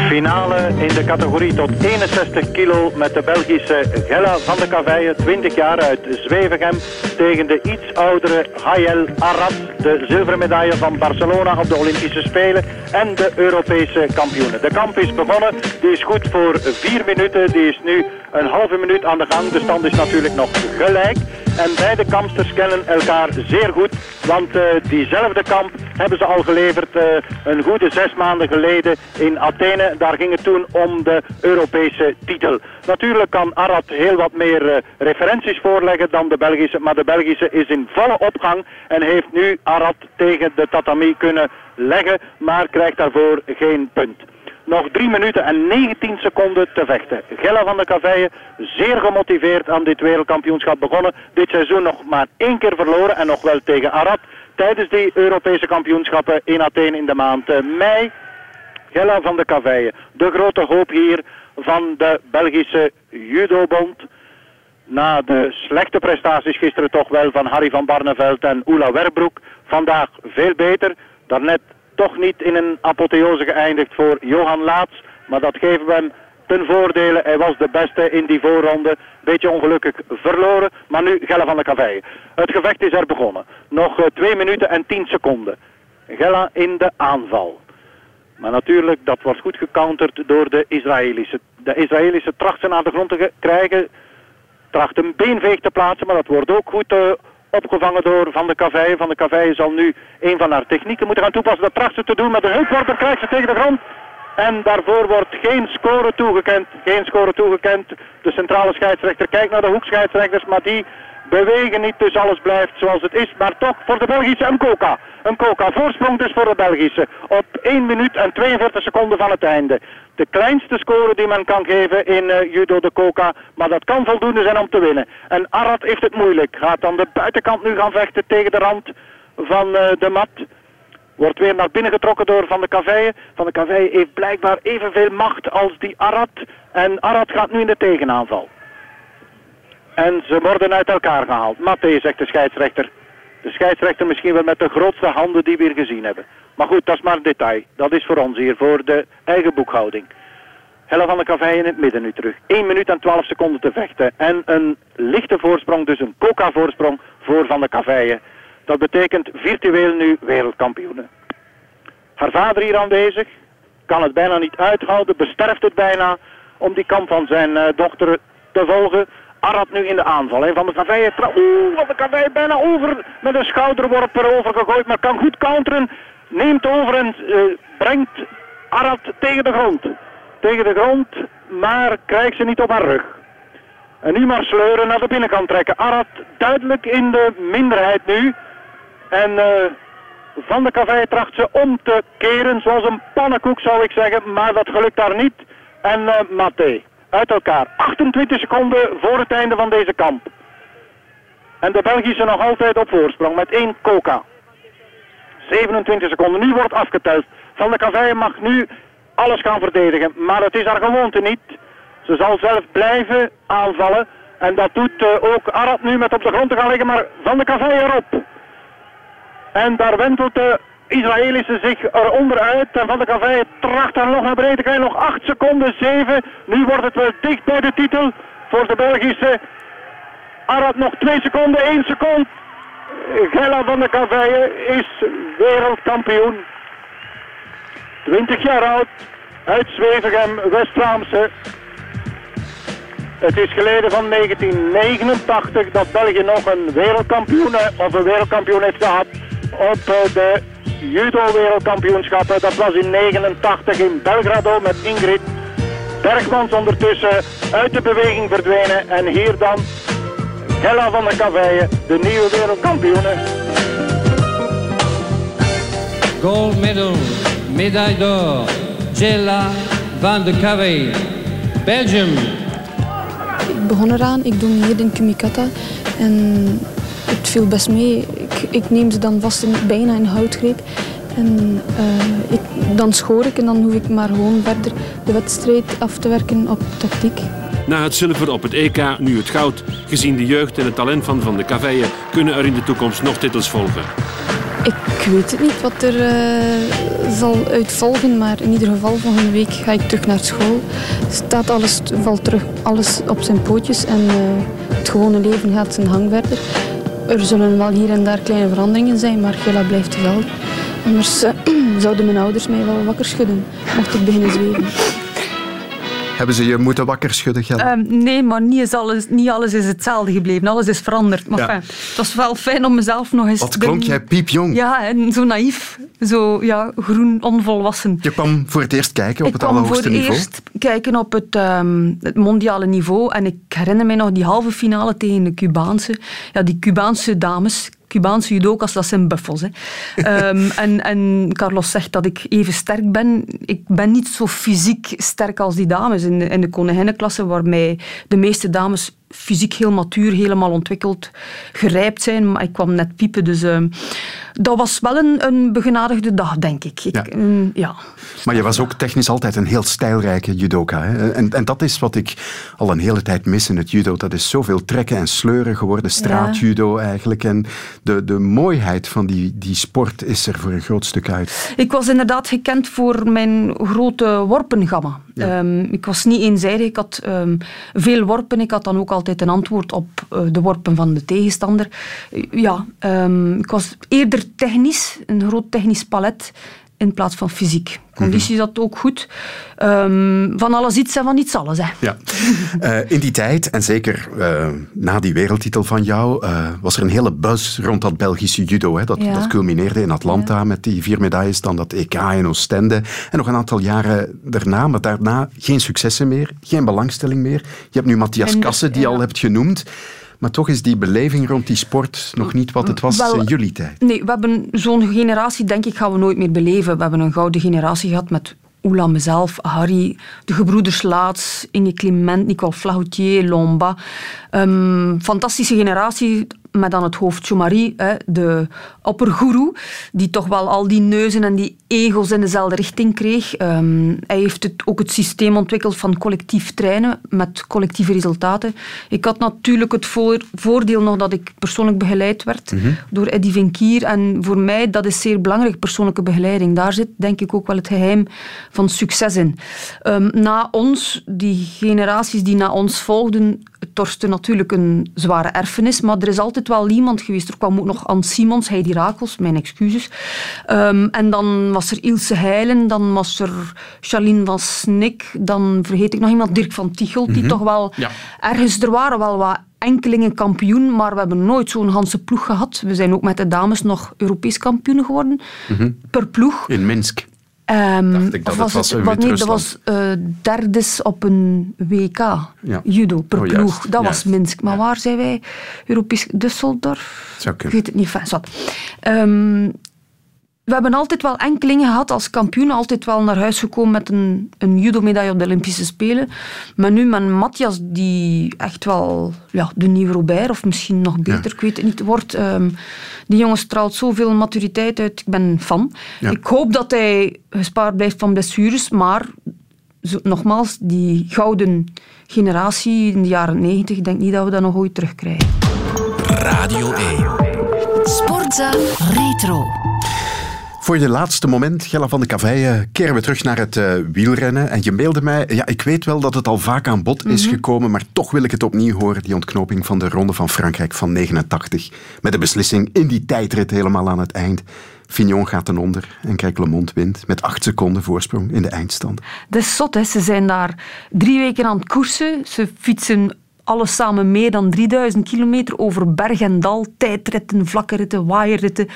Finale in de categorie tot 61 kilo met de Belgische Gella van de Cavaille, 20 jaar uit Zwevegem, tegen de iets oudere Hayel Arad, de zilveren medaille van Barcelona op de Olympische Spelen en de Europese kampioenen. De kamp is begonnen, die is goed voor 4 minuten, die is nu een halve minuut aan de gang. De stand is natuurlijk nog gelijk. En beide kampsters kennen elkaar zeer goed, want eh, diezelfde kamp hebben ze al geleverd eh, een goede zes maanden geleden in Athene. Daar ging het toen om de Europese titel. Natuurlijk kan Arad heel wat meer eh, referenties voorleggen dan de Belgische, maar de Belgische is in volle opgang en heeft nu Arad tegen de tatami kunnen leggen, maar krijgt daarvoor geen punt. Nog 3 minuten en 19 seconden te vechten. Gella van der Kaveien, zeer gemotiveerd aan dit wereldkampioenschap begonnen. Dit seizoen nog maar één keer verloren en nog wel tegen Arad. Tijdens die Europese kampioenschappen in Athene in de maand eh, mei. Gella van der Kaveien, de grote hoop hier van de Belgische judobond. Na de slechte prestaties gisteren toch wel van Harry van Barneveld en Oela Werbroek. Vandaag veel beter. Daarnet toch niet in een apotheose geëindigd voor Johan Laats. Maar dat geven we hem ten voordele. Hij was de beste in die voorronde. Beetje ongelukkig verloren. Maar nu Gella van de Kaveien. Het gevecht is er begonnen. Nog eh, 2 minuten en 10 seconden. Gella in de aanval. Maar natuurlijk, dat wordt goed gecounterd door de Israëlische. De Israëlische tracht ze naar de grond te ge- krijgen. Tracht een beenveeg te plaatsen, maar dat wordt ook goed eh, opgevangen door Van de Kaveien. Van de Kaveien zal nu een van haar technieken moeten gaan toepassen. Dat tracht ze te doen met de heupworper, krijgt ze tegen de grond. En daarvoor wordt geen score toegekend. Geen score toegekend. De centrale scheidsrechter kijkt naar de hoekscheidsrechters, maar die bewegen niet, dus alles blijft zoals het is. Maar toch voor de Belgische een Coca. Een Coca. Voorsprong dus voor de Belgische. Op 1 minuut en 42 seconden van het einde. De kleinste score die men kan geven in eh, judo de Coca. Maar dat kan voldoende zijn om te winnen. En Arad heeft het moeilijk. Gaat aan de buitenkant nu gaan vechten tegen de rand van eh, de mat. Wordt weer naar binnen getrokken door Van de Kaveien. Van de Kaveien heeft blijkbaar evenveel macht als die Arad. En Arad gaat nu in de tegenaanval. En ze worden uit elkaar gehaald. Matte, zegt de scheidsrechter. De scheidsrechter misschien wel met de grootste handen die we hier gezien hebben. Maar goed, dat is maar een detail. Dat is voor ons hier, voor de eigen boekhouding. Helle van de Kaveien in het midden nu terug. 1 minuut en 12 seconden te vechten. En een lichte voorsprong, dus een coca-voorsprong voor Van de Kaveien. Dat betekent virtueel nu wereldkampioenen. Haar vader hier aanwezig, kan het bijna niet uithouden, besterft het bijna om die kamp van zijn eh, dochter te volgen. Arad nu in de aanval. Van de Kaveien, oeh, van de Kaveien bijna over met een schouderworp erover gegooid, maar kan goed counteren. Neemt over en eh, brengt Arad tegen de grond. Tegen de grond, maar krijgt ze niet op haar rug. En nu maar sleuren naar de binnenkant trekken. Arad duidelijk in de minderheid nu. En eh, Van de Kaveien tracht ze om te keren, zoals een pannenkoek zou ik zeggen. Maar dat gelukt daar niet. En Mathé, uit elkaar. 28 seconden voor het einde van deze kamp. En de Belgische nog altijd op voorsprong met één coca. 27 seconden. Nu wordt afgeteld. Van de Kaveien mag nu alles gaan verdedigen. Maar het is haar gewoonte niet. Ze zal zelf blijven aanvallen. En dat doet eh, ook Arad nu met op de grond te gaan liggen. Maar Van de Kaveien erop. En daar wentelt de Israëlische zich eronder uit. En Van de Kaveien tracht er nog naar beneden te krijgen. Nog 8 seconden, 7. Nu wordt het wel dicht bij de titel voor de Belgische. Arad nog 2 seconden, 1 seconde. Gella van de Kaveien is wereldkampioen. 20 jaar oud, uit Zwevegem, West-Vlaamse. Het is geleden van 1989 dat België nog een wereldkampioen of een wereldkampioen heeft gehad op de judo-wereldkampioenschappen. Dat was in 89 in Belgrado met Ingrid Bergmans ondertussen uit de beweging verdwenen. En hier dan Hella van der Kaveien, de nieuwe wereldkampioene. Gold medal, médaille d'or, Jella van de Cavey, Belgium. Ik begon eraan, ik doe hier in Kumikata en het viel best mee. Ik, ik neem ze dan vast in, bijna in houtgreep. En eh, ik, dan schoor ik en dan hoef ik maar gewoon verder de wedstrijd af te werken op tactiek. Na het zilver op het EK, nu het goud. Gezien de jeugd en het talent van Van de Kaveien kunnen er in de toekomst nog titels volgen. Ik weet het niet wat er eh, zal uitvolgen, maar in ieder geval volgende week ga ik terug naar school. Staat alles, valt terug alles op zijn pootjes en eh, het gewone leven gaat zijn gang verder. Er zullen wel hier en daar kleine veranderingen zijn, maar Gela blijft dezelfde. Anders eh, zouden mijn ouders mij wel wakker schudden, mocht ik beginnen zweven. Hebben ze je moeten wakker schudden? Ehm, nee, maar niet, is alles, niet alles is hetzelfde gebleven. Alles is veranderd. Maar Ja. fijn, het was wel fijn om mezelf nog eens... Wat klonk jij piepjong. Ja, en zo naïef. Zo ja, groen, onvolwassen. Je kwam voor het eerst kijken op ik het kwam voor allerhoogste het niveau. eerst kijken op het, ehm, het mondiale niveau. En ik herinner mij nog die halve finale tegen de Cubaanse. Ja, die Cubaanse dames. Cubaanse judokas, dat zijn buffels. Hè. Ehm, en, en Carlos zegt dat ik even sterk ben. Ik ben niet zo fysiek sterk als die dames in de, in de koninginnenklasse, waarbij de meeste dames fysiek heel matuur, helemaal ontwikkeld, gerijpt zijn. Maar ik kwam net piepen, dus ehm, dat was wel een, een begenadigde dag, denk ik. ik Ja. ehm, ja. Maar je was ook technisch altijd een heel stijlrijke judoka. Hè? En, en dat is wat ik al een hele tijd mis in het judo. Dat is zoveel trekken en sleuren geworden, straatjudo eigenlijk. En de, de mooiheid van die, die sport is er voor een groot stuk uit. Ik was inderdaad gekend voor mijn grote worpengamma. Ehm, ik was niet eenzijdig. Ik had ehm, veel worpen. Ik had dan ook altijd een antwoord op eh, de worpen van de tegenstander. Ja, ehm, ik was eerder technisch, een groot technisch palet in plaats van fysiek. Conditie zat ook goed. Ehm, van alles iets en van niets alles. Hè. Ja. Eh, in die tijd, en zeker eh, na die wereldtitel van jou, eh, was er een hele buzz rond dat Belgische judo. Hè? Dat, Ja. dat culmineerde in Atlanta met die vier medailles, dan dat EK in Oostende. En nog een aantal jaren daarna, maar daarna geen successen meer, geen belangstelling meer. Je hebt nu Matthias En- Kassen, die je ja. al hebt genoemd. Maar toch is die beleving rond die sport nog niet wat het was Wel, in jullie tijd. Nee, we hebben zo'n generatie, denk ik, gaan we nooit meer beleven. We hebben een gouden generatie gehad met Oela, mezelf, Harry, de gebroeders Laats, Inge Clement, Nicole Flahoutier, Lomba. Ehm, fantastische generatie met aan het hoofd Chomari, hè, de oppergoeroe, die toch wel al die neuzen en die egels in dezelfde richting kreeg. Ehm, hij heeft het, ook het systeem ontwikkeld van collectief trainen met collectieve resultaten. Ik had natuurlijk het voor- voordeel nog dat ik persoonlijk begeleid werd Mhm. door Eddie Venkier. En voor mij, dat is zeer belangrijk, persoonlijke begeleiding. Daar zit denk ik ook wel het geheim van succes in. Ehm, na ons, die generaties die na ons volgden, torste natuurlijk een zware erfenis, maar er is altijd wel iemand geweest. Er kwam ook nog Anne Simons, Heidi Rakels, mijn excuses. Ehm, en dan was er Ilse Heilen, dan was er Charlene van Snik, dan vergeet ik nog iemand, Dirk van Tichelt, die Mhm. toch wel Ja. ergens, er waren wel wat enkelingen kampioen, maar we hebben nooit zo'n Hanse ploeg gehad. We zijn ook met de dames nog Europees kampioen geworden, Mhm. per ploeg. In Minsk. Dacht ik dat of het was wat, nee, dat was eh derdes op een WK. Ja. Judo per Oh, ploeg. dat juist. was Minsk. Maar waar zijn wij? Europees Düsseldorf? Ik weet het niet. Enfin, zwart. We hebben altijd wel enkelingen gehad als kampioen. Altijd wel naar huis gekomen met een, een judo-medaille op de Olympische Spelen. Maar nu met Matthias, die echt wel ja, de nieuwe Robert, of misschien nog beter, ik weet het niet, wordt. ehm, die jongen straalt zoveel maturiteit uit. Ik ben fan. Ja. Ik hoop dat hij gespaard blijft van blessures, maar zo, nogmaals, die gouden generatie in de jaren negentig, ik denk niet dat we dat nog ooit terugkrijgen. Radio 1. Sportza Retro. Voor je laatste moment, Gella van de Kaveien, keren we terug naar het eh, wielrennen. En je mailde mij, ja, ik weet wel dat het al vaak aan bod is Mhm. gekomen, maar toch wil ik het opnieuw horen, die ontknoping van de Ronde van Frankrijk van 89. Met de beslissing in die tijdrit helemaal aan het eind. Fignon gaat ten onder en Greg LeMond wint met acht seconden voorsprong in de eindstand. Dat is zot, hè. Ze zijn daar drie weken aan het koersen. Ze fietsen alles samen meer dan 3000 kilometer over berg en dal. Tijdritten, vlakke ritten, waaierritten,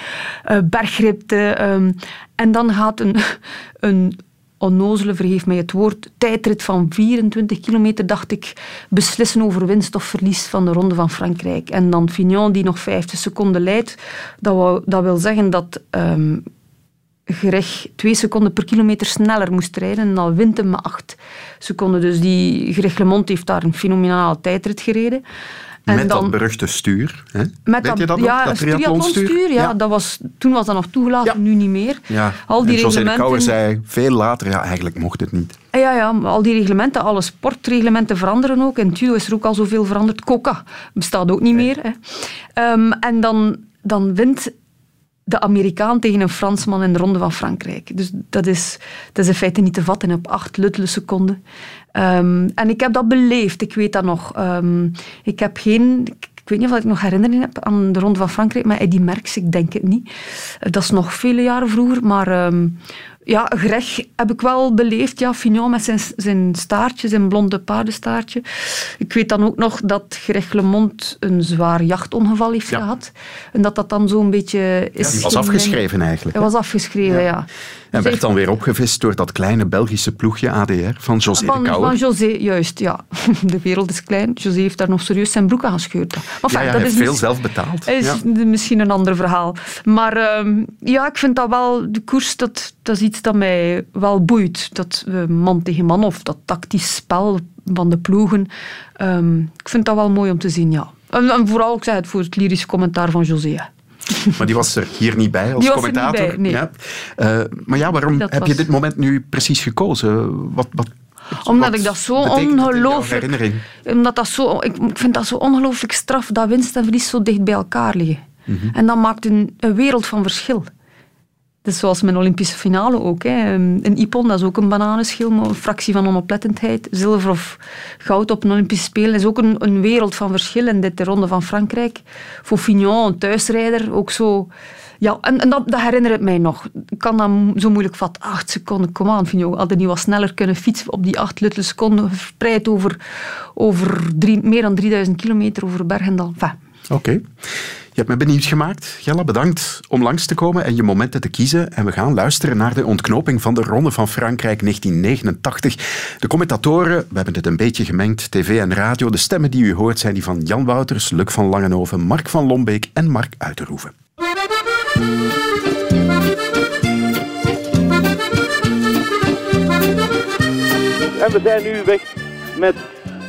eh, bergritten. ehm. en dan gaat een, een onnozele, vergeef mij het woord, tijdrit van 24 kilometer, dacht ik, beslissen over winst of verlies van de Ronde van Frankrijk. En dan Fignon, die nog 50 seconden leidt. Dat, wou, dat wil zeggen dat... ehm, Greg twee seconden per kilometer sneller moest rijden en dan wint hem met acht seconden. Dus die Greg LeMond heeft daar een fenomenale tijdrit gereden. En met dan, dat beruchte stuur. Hè? met Weet je dat nog? ja, dat triathlonstuur, ja, Dat was, toen was dat nog toegelaten, nu niet meer. Ja. Al die en de reglementen- Kouwer zei veel later, ja, eigenlijk mocht het niet. Ja, ja, maar al die reglementen, alle sportreglementen veranderen ook. In het judo is er ook al zoveel veranderd. Coca bestaat ook niet meer. Hè. Ehm, en dan, dan wint de Amerikaan tegen een Fransman in de Ronde van Frankrijk. Dus dat is, dat is in feite niet te vatten op acht luttele seconden. Ehm, en ik heb dat beleefd, ik weet dat nog. Ehm, ik heb geen... Ik weet niet of ik nog herinnering heb aan de Ronde van Frankrijk, maar Eddy Merckx, ik denk het niet. Eh, Dat is nog vele jaren vroeger, maar ehm, Ja, Greg heb ik wel beleefd. Ja, Fignon met zijn, zijn staartje, zijn blonde paardenstaartje. Ik weet dan ook nog dat Greg LeMond een zwaar jachtongeval heeft gehad. En dat dat dan zo'n beetje is... Ja, die was afgeschreven eigenlijk. Hij was afgeschreven, ja. En werd dan weer opgevist door dat kleine Belgische ploegje ADR van José Van, de Kouwer. van José, juist, ja. De wereld is klein. José heeft daar nog serieus zijn broek aan gescheurd. Maar ja, ja, dat hij is heeft veel zelf betaald. is misschien een ander verhaal. Maar ehm, ja, ik vind dat wel, de koers, dat, dat is iets dat mij wel boeit. Dat man tegen man of dat tactisch spel van de ploegen. Ehm, ik vind dat wel mooi om te zien, ja. En, en vooral, ik zeg het, voor het lyrische commentaar van José. Maar die was er hier niet bij als Die commentator. bij, nee. ja. Eh, maar ja, waarom Dat heb je dit moment nu precies gekozen? Wat, wat, Omdat wat ik dat zo ongelooflijk... Omdat dat zo, ik, vind dat zo ongelooflijk straf dat winst en verlies zo dicht bij elkaar liggen. Mhm. En dat maakt een, een wereld van verschil. Is zoals mijn Olympische finale ook. Hè. Een Ippon, dat is ook een bananenschil, maar een fractie van onoplettendheid. Zilver of goud op een Olympische Spelen is ook een, een wereld van verschil. En dit de Ronde van Frankrijk. Voor Fignon, een thuisrijder, ook zo... Ja, en, en dat, herinner ik mij nog. Ik kan mo- zo moeilijk vatten. Acht seconden, kom aan, Fignon. Had hij niet wat sneller kunnen fietsen op die acht luttele seconden, verspreid over, over meer dan 3000 kilometer over Bergendal. Enfin, Oké. Hebt me benieuwd gemaakt. Jella, bedankt om langs te komen en je momenten te kiezen. En we gaan luisteren naar de ontknoping van de Ronde van Frankrijk 1989. De commentatoren, we hebben het een beetje gemengd, tv en radio. De stemmen die u hoort zijn die van Jan Wouters, Luc van Langenhoven, Mark van Lombeek en Mark Uiterhoeven. En we zijn nu weg met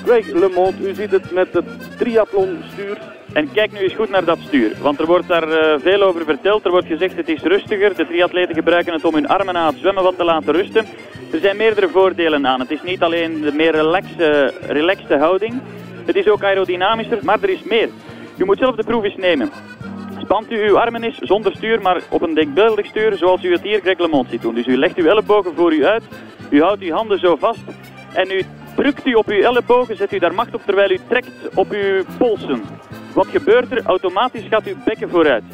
Greg LeMond. U ziet het met het triathlonstuur. En kijk nu eens goed naar dat stuur, want er wordt daar eh, veel over verteld. Er wordt gezegd het is rustiger. De triatleten gebruiken het om hun armen na het zwemmen wat te laten rusten. Er zijn meerdere voordelen aan. Het is niet alleen de meer relaxe, relaxte houding. Het is ook aerodynamischer, maar er is meer. U moet zelf de proef eens nemen. Spant u uw armen eens zonder stuur, maar op een denkbeeldig stuur zoals u het hier Greg LeMond ziet doen. Dus u legt uw ellebogen voor u uit, u houdt uw handen zo vast en u drukt u op uw ellebogen, zet u daar macht op terwijl u trekt op uw polsen. Wat gebeurt er? Automatisch gaat uw bekken vooruit.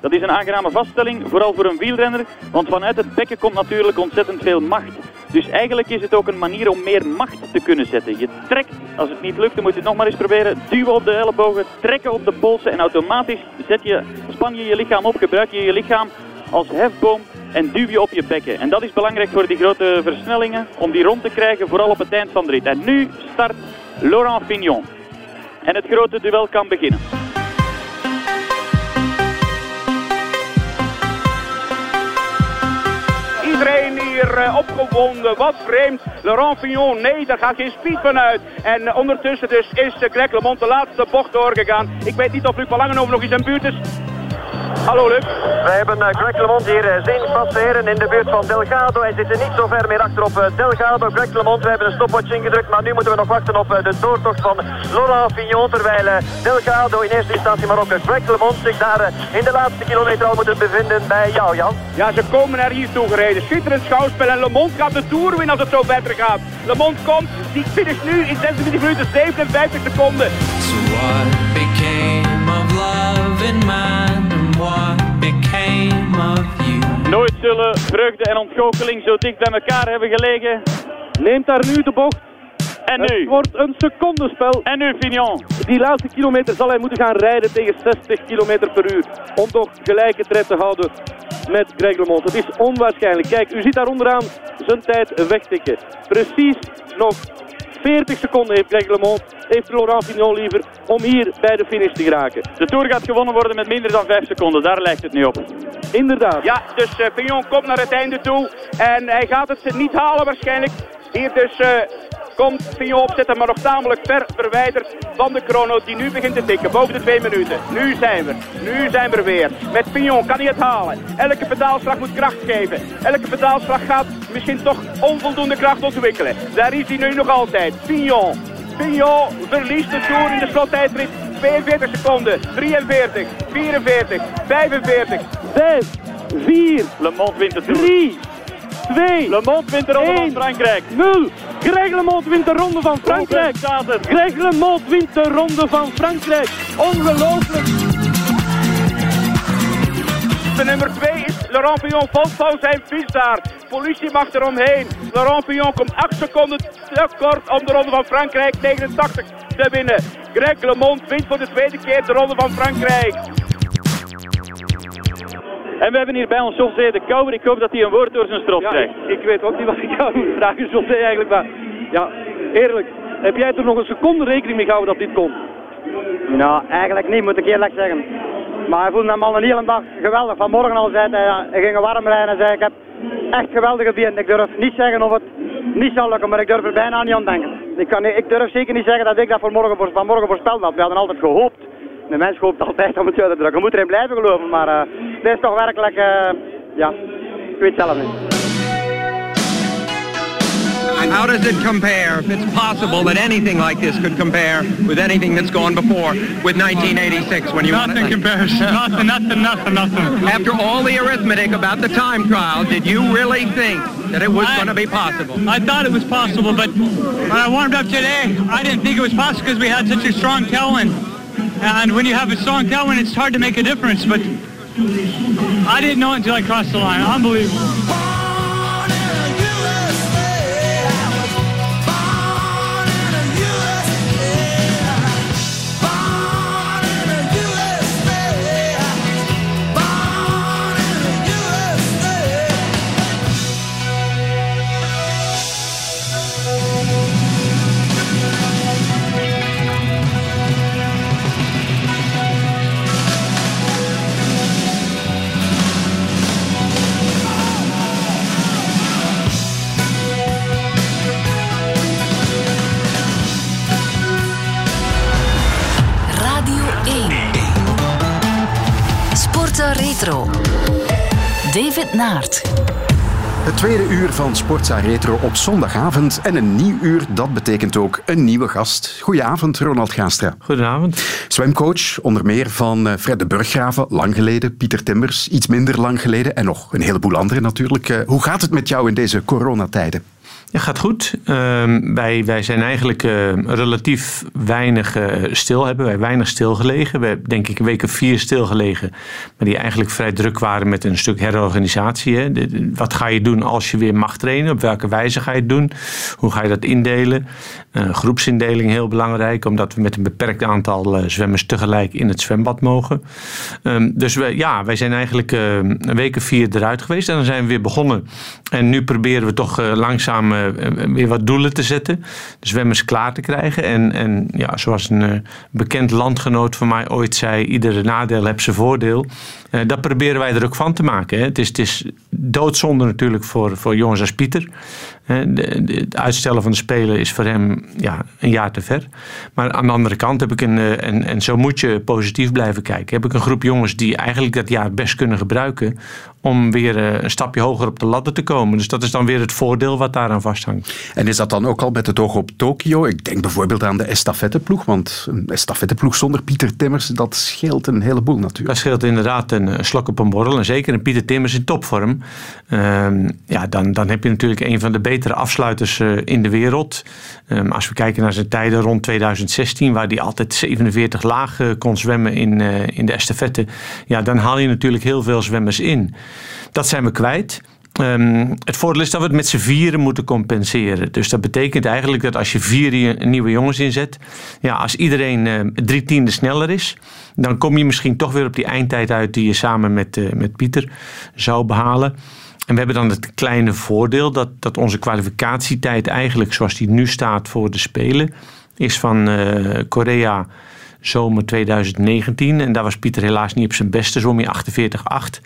Dat is een aangename vaststelling, vooral voor een wielrenner, want vanuit het bekken komt natuurlijk ontzettend veel macht. Dus eigenlijk is het ook een manier om meer macht te kunnen zetten. Je trekt, als het niet lukt, dan moet je het nog maar eens proberen. Duwen op de ellebogen, trekken op de polsen en automatisch zet je, span je je lichaam op, gebruik je je lichaam als hefboom en duw je op je bekken. En dat is belangrijk voor die grote versnellingen, om die rond te krijgen, vooral op het eind van de rit. En nu start Laurent Fignon. En het grote duel kan beginnen. Iedereen hier eh, opgewonden, wat vreemd. Laurent Fignon, nee, daar gaat geen speed van uit. En eh, ondertussen dus is uh, Greg LeMond de laatste bocht doorgegaan. Ik weet niet of Luc Langenhoven nog in zijn buurt is. Hallo Luc. Wij hebben eh, Greg LeMond hier eh, zien passeren in de buurt van Delgado. Hij zit er niet zo ver meer achter op eh, Delgado. Greg LeMond, we hebben een stopwatch ingedrukt, maar nu moeten we nog wachten op de doortocht van Laurent Fignon. Terwijl Delgado in eerste instantie, maar ook Greg LeMond zich daar in de laatste kilometer al moeten bevinden bij jou, Jan. Ja, ze komen naar hier toe gereden. Schitterend schouwspel en Le Monde gaat de Tour winnen als het zo verder gaat. Le Monde komt, die finish nu in 26 minuten 57 seconden. So what became of love in what became of you? Nooit zullen vreugde en ontgoocheling zo dicht bij elkaar hebben gelegen. Neemt daar nu de bocht. En nu? Het wordt een secondenspel. En nu Fignon. Die laatste kilometer zal hij moeten gaan rijden tegen 60 km per uur. Om toch gelijke tred te houden met Greg LeMond. Het is onwaarschijnlijk. Kijk, u ziet daar onderaan zijn tijd wegtikken. Precies nog 40 seconden heeft Greg LeMond, heeft Laurent Fignon liever, om hier bij de finish te geraken. De Tour gaat gewonnen worden met minder dan 5 seconden, daar lijkt het nu op. Inderdaad. Ja, dus eh, Fignon komt naar het einde toe. En hij gaat het niet halen waarschijnlijk. Hier dus eh, komt Fignon opzetten, maar nog tamelijk ver verwijderd van de chrono die nu begint te tikken. Boven de twee minuten. Nu zijn we. Nu zijn we er weer. Met Fignon kan hij het halen. Elke pedaalslag moet kracht geven. Elke pedaalslag gaat misschien toch onvoldoende kracht ontwikkelen. Daar is hij nu nog altijd. Fignon. Fignon verliest de Tour in de slottijdrit. 42 seconden. 43. 44. 45. 5. 4. Le Monde wint de Tour. 3. 2. Le Monde wint de Ronde van Frankrijk. 0. Greg LeMond wint de Ronde van Frankrijk. Greg LeMond wint de Ronde van Frankrijk. Ongelooflijk. De nummer 2 is Laurent valt van zijn fiets daar. politie mag eromheen. Laurent Fignon komt 8 seconden te kort om de Ronde van Frankrijk 89 te winnen. Greg LeMond wint voor de tweede keer de Ronde van Frankrijk. En we hebben hier bij ons José de Kouwer. Ik hoop dat hij een woord door zijn strot Ja, krijgt. ik, ik weet ook niet wat ik jou moet vragen, José, eigenlijk. Maar ja, eerlijk, heb jij er nog een seconde rekening mee gehouden dat dit kon? Nou, eigenlijk niet, moet ik eerlijk zeggen. Maar hij voelde hem al een hele dag geweldig. Vanmorgen al zei hij, hij ging warm rijden en zei ik heb echt geweldige benen. Ik durf niet zeggen of het niet zal lukken, maar ik durf er bijna niet aan denken. Ik, kan, niet- ik durf zeker niet zeggen dat ik dat voor morgen, voor, vanmorgen voorspeld had. We hadden altijd gehoopt. De mens hoopt altijd om het uit te drukken. Je moet erin blijven geloven, maar eh dit is toch werkelijk, eh, ja, ik weet zelf niet. How does it compare, if it's possible that anything like this could compare with anything that's gone before, with 1986 when you won it? Nothing compares. Nothing, nothing, nothing, nothing. After all the arithmetic about the time trial, did you really think that it was going to be possible? I thought it was possible, but when I warmed up today, I didn't think it was possible because we had such a strong tailwind. And when you have a strong tailwind, it's hard to make a difference, but I didn't know until I crossed the line. Unbelievable. Retro. David Naert. Het tweede uur van Sportza Retro op zondagavond. En een nieuw uur, dat betekent ook een nieuwe gast. Goedenavond, Ronald Gaastra. Goedenavond. Zwemcoach, onder meer van eh, Fred de Burggraven, lang geleden. Pieter Timbers, iets minder lang geleden. En nog een heleboel anderen natuurlijk. Eh, Hoe gaat het met jou in deze coronatijden? Ja, gaat goed. Ehm, wij, wij zijn eigenlijk eh, relatief weinig eh, stil, hebben wij weinig stilgelegen. We hebben denk ik week of vier stilgelegen, maar die eigenlijk vrij druk waren met een stuk herorganisatie. Hè. Wat ga je doen als je weer mag trainen? Op welke wijze ga je het doen? Hoe ga je dat indelen? Eh, groepsindeling heel belangrijk, omdat we met een beperkt aantal zwemmers tegelijk in het zwembad mogen. Ehm, dus we, ja, wij zijn eigenlijk een week of vier eruit geweest en dan zijn we weer begonnen. En nu proberen we toch langzaam weer wat doelen te zetten. De zwemmers klaar te krijgen. En, en ja, zoals een eh, bekend landgenoot van mij ooit zei: iedere nadeel heeft zijn voordeel. Eh, dat proberen wij er ook van te maken. Hè. Het, is, het is doodzonde natuurlijk voor, voor jongens als Pieter. Het uitstellen van de Spelen is voor hem ja, een jaar te ver. Maar aan de andere kant heb ik een, eh, en, en zo moet je positief blijven kijken, heb ik een groep jongens die eigenlijk dat jaar best kunnen gebruiken om weer eh, een stapje hoger op de ladder te komen. Dus dat is dan weer het voordeel wat daaraan vasthangt. En is dat dan ook al met het oog op Tokio? Ik denk bijvoorbeeld aan de estafetteploeg. Want een estafetteploeg zonder Pieter Timmers, dat scheelt een heleboel natuurlijk. Dat scheelt inderdaad een slok op een borrel. En zeker een Pieter Timmers in topvorm. Ehm, ja, dan, dan heb je natuurlijk een van de betere afsluiters eh, in de wereld. Ehm, als we kijken naar zijn tijden rond 2016, waar hij altijd 47 laag eh, kon zwemmen in, eh, in de estafette. Ja, dan haal je natuurlijk heel veel zwemmers in. Dat zijn we kwijt. Ehm, het voordeel is dat we het met z'n vieren moeten compenseren. Dus dat betekent eigenlijk dat als je vier nieuwe jongens inzet, ja, als iedereen eh, drie tienden sneller is, dan kom je misschien toch weer op die eindtijd uit die je samen met, met Pieter zou behalen. En we hebben dan het kleine voordeel dat, dat onze kwalificatietijd eigenlijk zoals die nu staat voor de Spelen, is van eh, Korea zomer 2019. En daar was Pieter helaas niet op zijn beste, zwom hij 48,8.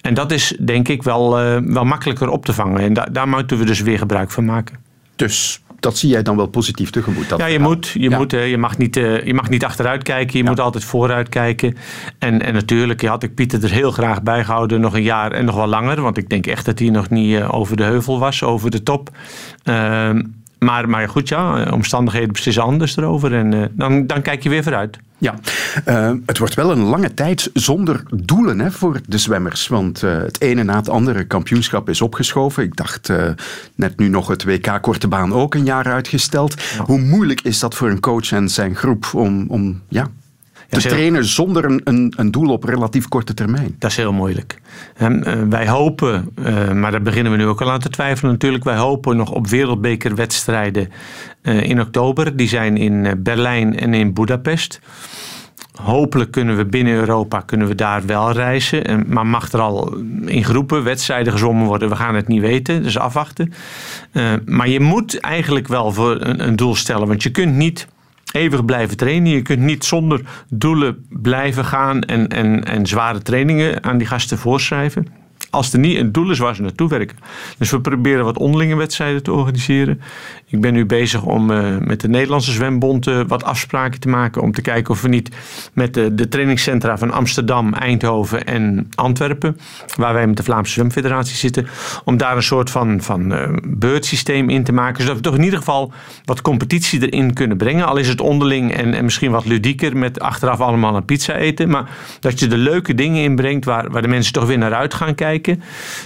En dat is denk ik wel, eh, wel makkelijker op te vangen. En da- daar moeten we dus weer gebruik van maken. Dus dat zie jij dan wel positief tegemoet? Dat ja, je moet. Je, moet hè, je, mag niet, eh, je mag niet achteruit kijken. Je moet altijd vooruit kijken. En, en natuurlijk had ik Pieter er heel graag bij gehouden. Nog een jaar en nog wel langer. Want ik denk echt dat hij nog niet eh, over de heuvel was. Over de top. Ehm, maar, maar goed, ja. Omstandigheden beslissen anders erover. En eh, dan, dan kijk je weer vooruit. Ja, Eh, het wordt wel een lange tijd zonder doelen hè, voor de zwemmers. Want eh, het ene na het andere kampioenschap is opgeschoven. Ik dacht net nu nog het WK Korte Baan ook een jaar uitgesteld. Hoe moeilijk is dat voor een coach en zijn groep om, om ja, te heel- trainen zonder een, een, een doel op relatief korte termijn. Dat is heel moeilijk. En, eh, wij hopen, eh, maar daar beginnen we nu ook al aan te twijfelen natuurlijk. Wij hopen nog op wereldbekerwedstrijden eh, in oktober. Die zijn in Berlijn en in Budapest. Hopelijk kunnen we binnen Europa kunnen we daar wel reizen. En- Maar mag er al in groepen wedstrijden gezwommen worden? We gaan het niet weten, dus afwachten. Eh, maar je moet eigenlijk wel voor een, een doel stellen. Want je kunt niet eeuwig blijven trainen. Je kunt niet zonder doelen blijven gaan en, en, en zware trainingen aan die gasten voorschrijven. Als er niet een doel is waar ze naartoe werken. Dus we proberen wat onderlinge wedstrijden te organiseren. Ik ben nu bezig om eh, met de Nederlandse Zwembond eh, wat afspraken te maken. Om te kijken of we niet met de, de trainingscentra van Amsterdam, Eindhoven en Antwerpen. Waar wij met de Vlaamse Zwemfederatie zitten. Om daar een soort van, van eh, beurtsysteem in te maken. Zodat we toch in ieder geval wat competitie erin kunnen brengen. Al is het onderling en, en misschien wat ludieker met achteraf allemaal een pizza eten. Maar dat je de leuke dingen inbrengt waar, waar de mensen toch weer naar uit gaan kijken.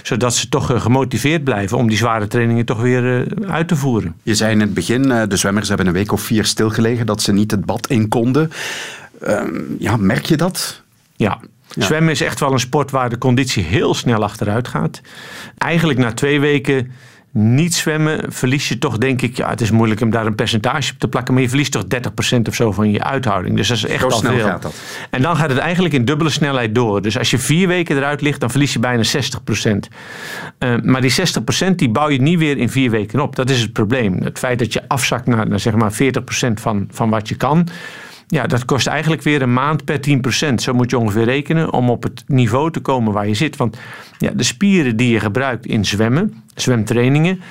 Zodat ze toch eh, gemotiveerd blijven om die zware trainingen toch weer eh, uit te voeren. Je zei in het begin, eh, de zwemmers hebben een week of vier stilgelegen dat ze niet het bad in konden. Ehm, ja, merk je dat? Ja. Zwemmen is echt wel een sport waar de conditie heel snel achteruit gaat. Eigenlijk na twee weken niet zwemmen verlies je toch, denk ik, ja, het is moeilijk om daar een percentage op te plakken, maar je verliest toch 30% of zo van je uithouding. Dus dat is echt Zo al snel veel. gaat dat. En dan gaat het eigenlijk in dubbele snelheid door. Dus als je vier weken eruit ligt, dan verlies je bijna 60%. Eh, maar die 60% die bouw je niet weer in vier weken op. Dat is het probleem. Het feit dat je afzakt naar, naar zeg maar 40% van, van wat je kan. Ja, dat kost eigenlijk weer een maand per 10%. Zo moet je ongeveer rekenen om op het niveau te komen waar je zit. Want ja, de spieren die je gebruikt in zwemmen, zwemtrainingen,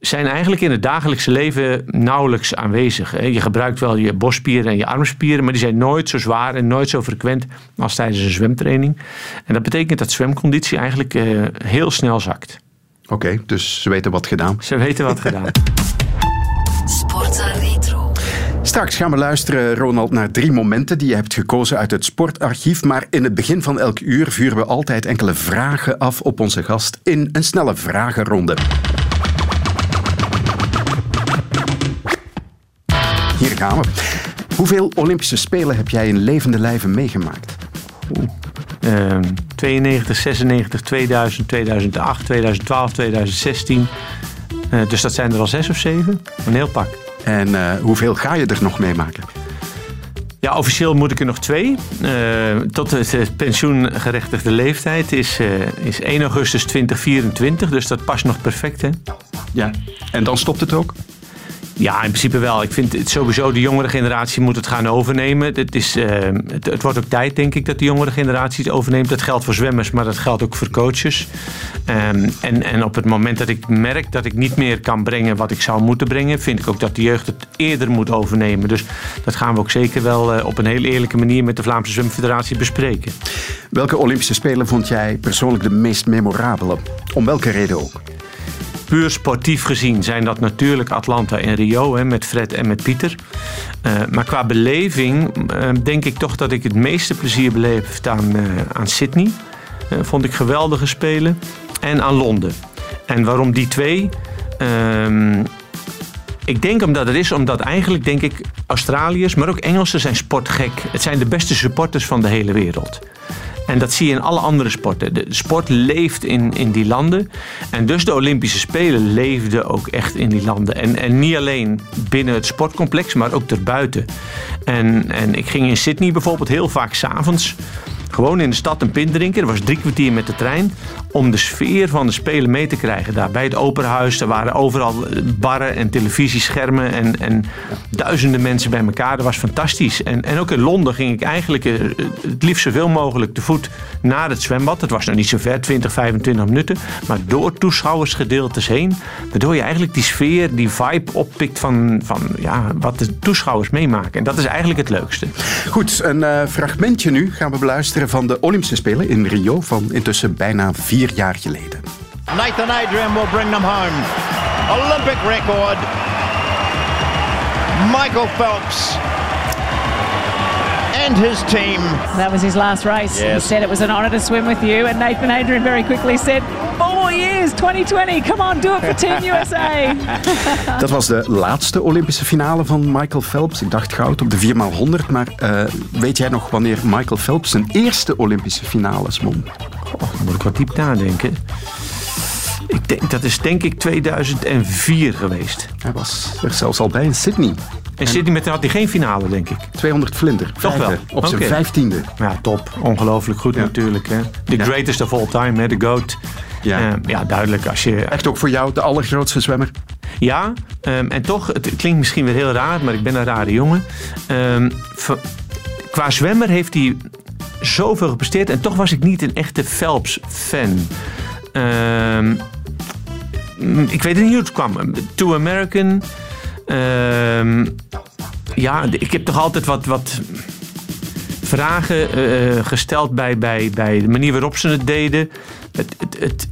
zijn eigenlijk in het dagelijkse leven nauwelijks aanwezig. Je gebruikt wel je borstspieren en je armspieren, maar die zijn nooit zo zwaar en nooit zo frequent als tijdens een zwemtraining. En dat betekent dat zwemconditie eigenlijk eh, heel snel zakt. Oké, dus ze weten wat gedaan. Ze weten wat gedaan. Sportza Retro. Straks gaan we luisteren, Ronald, naar drie momenten die je hebt gekozen uit het sportarchief. Maar in het begin van elk uur vuren we altijd enkele vragen af op onze gast in een snelle vragenronde. Hier gaan we. Hoeveel Olympische Spelen heb jij in levende lijven meegemaakt? Ehm, 92, 96, 2000, 2008, 2012, 2016. Eh, dus dat zijn er al zes of zeven. Een heel pak. En eh, hoeveel ga je er nog meemaken? Ja, officieel moet ik er nog twee. Eh, tot de de pensioengerechtigde leeftijd is, eh, is 1 augustus 2024. Dus dat past nog perfect, hè? Ja. En dan stopt het ook? Ja, in principe wel. Ik vind het sowieso de jongere generatie moet het gaan overnemen. Het, is, eh, het, het wordt ook tijd, denk ik, dat de jongere generatie het overneemt. Dat geldt voor zwemmers, maar dat geldt ook voor coaches. Ehm, en, en op het moment dat ik merk dat ik niet meer kan brengen wat ik zou moeten brengen, vind ik ook dat de jeugd het eerder moet overnemen. Dus dat gaan we ook zeker wel eh, op een heel eerlijke manier met de Vlaamse Zwemfederatie bespreken. Welke Olympische Spelen vond jij persoonlijk de meest memorabele? Om welke reden ook? Puur sportief gezien zijn dat natuurlijk Atlanta en Rio hè, met Fred en met Pieter. Eh, maar qua beleving eh, denk ik toch dat ik het meeste plezier beleefd aan, eh, aan Sydney. Vond ik geweldige spelen. En aan Londen. En waarom die twee? Ehm, ik denk omdat het is, omdat eigenlijk denk ik Australiërs, maar ook Engelsen zijn sportgek. Het zijn de beste supporters van de hele wereld. En dat zie je in alle andere sporten. De sport leeft in, in die landen. En dus de Olympische Spelen leefden ook echt in die landen. En, en niet alleen binnen het sportcomplex, maar ook erbuiten. En, en ik ging in Sydney bijvoorbeeld heel vaak s'avonds gewoon in de stad een pint drinken. Dat was drie kwartier met de trein. Om de sfeer van de Spelen mee te krijgen. Daar bij het operahuis. Er waren overal barren en televisieschermen. En, en duizenden mensen bij elkaar. Dat was fantastisch. En, en ook in Londen ging ik eigenlijk eh, het liefst zoveel mogelijk te voet naar het zwembad. Het was nog niet zo ver, 20, 25 minuten. Maar door toeschouwersgedeeltes heen. Waardoor je eigenlijk die sfeer, die vibe oppikt van, van ja, wat de toeschouwers meemaken. En dat is eigenlijk het leukste. Goed, een eh, fragmentje nu gaan we beluisteren van de Olympische Spelen in Rio van intussen bijna vier jaar geleden. Nathan Adrian will bring them home. Olympic record. Michael Phelps and his team. That was his last race. He Yes. said it was an honour to swim with you, and Nathan Adrian very quickly said, "Four more years, 2020. Come on, do it for Team USA." Dat was de laatste Olympische finale van Michael Phelps. Ik dacht goud op de 4x100. Maar eh, weet jij nog wanneer Michael Phelps zijn eerste Olympische finale zwom? dan moet ik wat diep nadenken. Ik denk, dat is denk ik 2004 geweest. Hij was er zelfs al bij in Sydney. En Sydney met, had hij geen finale, denk ik. 200 vlinder. Toch wel? Op zijn vijftiende. Ja, top. Ongelooflijk goed natuurlijk. Hè. The Ja. greatest of all time, hè, de GOAT. Ja. ja, duidelijk. Als je... Echt ook voor jou de allergrootste zwemmer? Ja, ehm, en toch, het klinkt misschien weer heel raar, maar ik ben een rare jongen. Ehm, qua zwemmer heeft hij zoveel gepresteerd en toch was ik niet een echte Phelps-fan. Ehm, ik weet niet hoe het kwam. Too American. Ehm, ja, ik heb toch altijd wat, wat vragen eh, gesteld bij, bij, bij de manier waarop ze het deden. Het, het, het,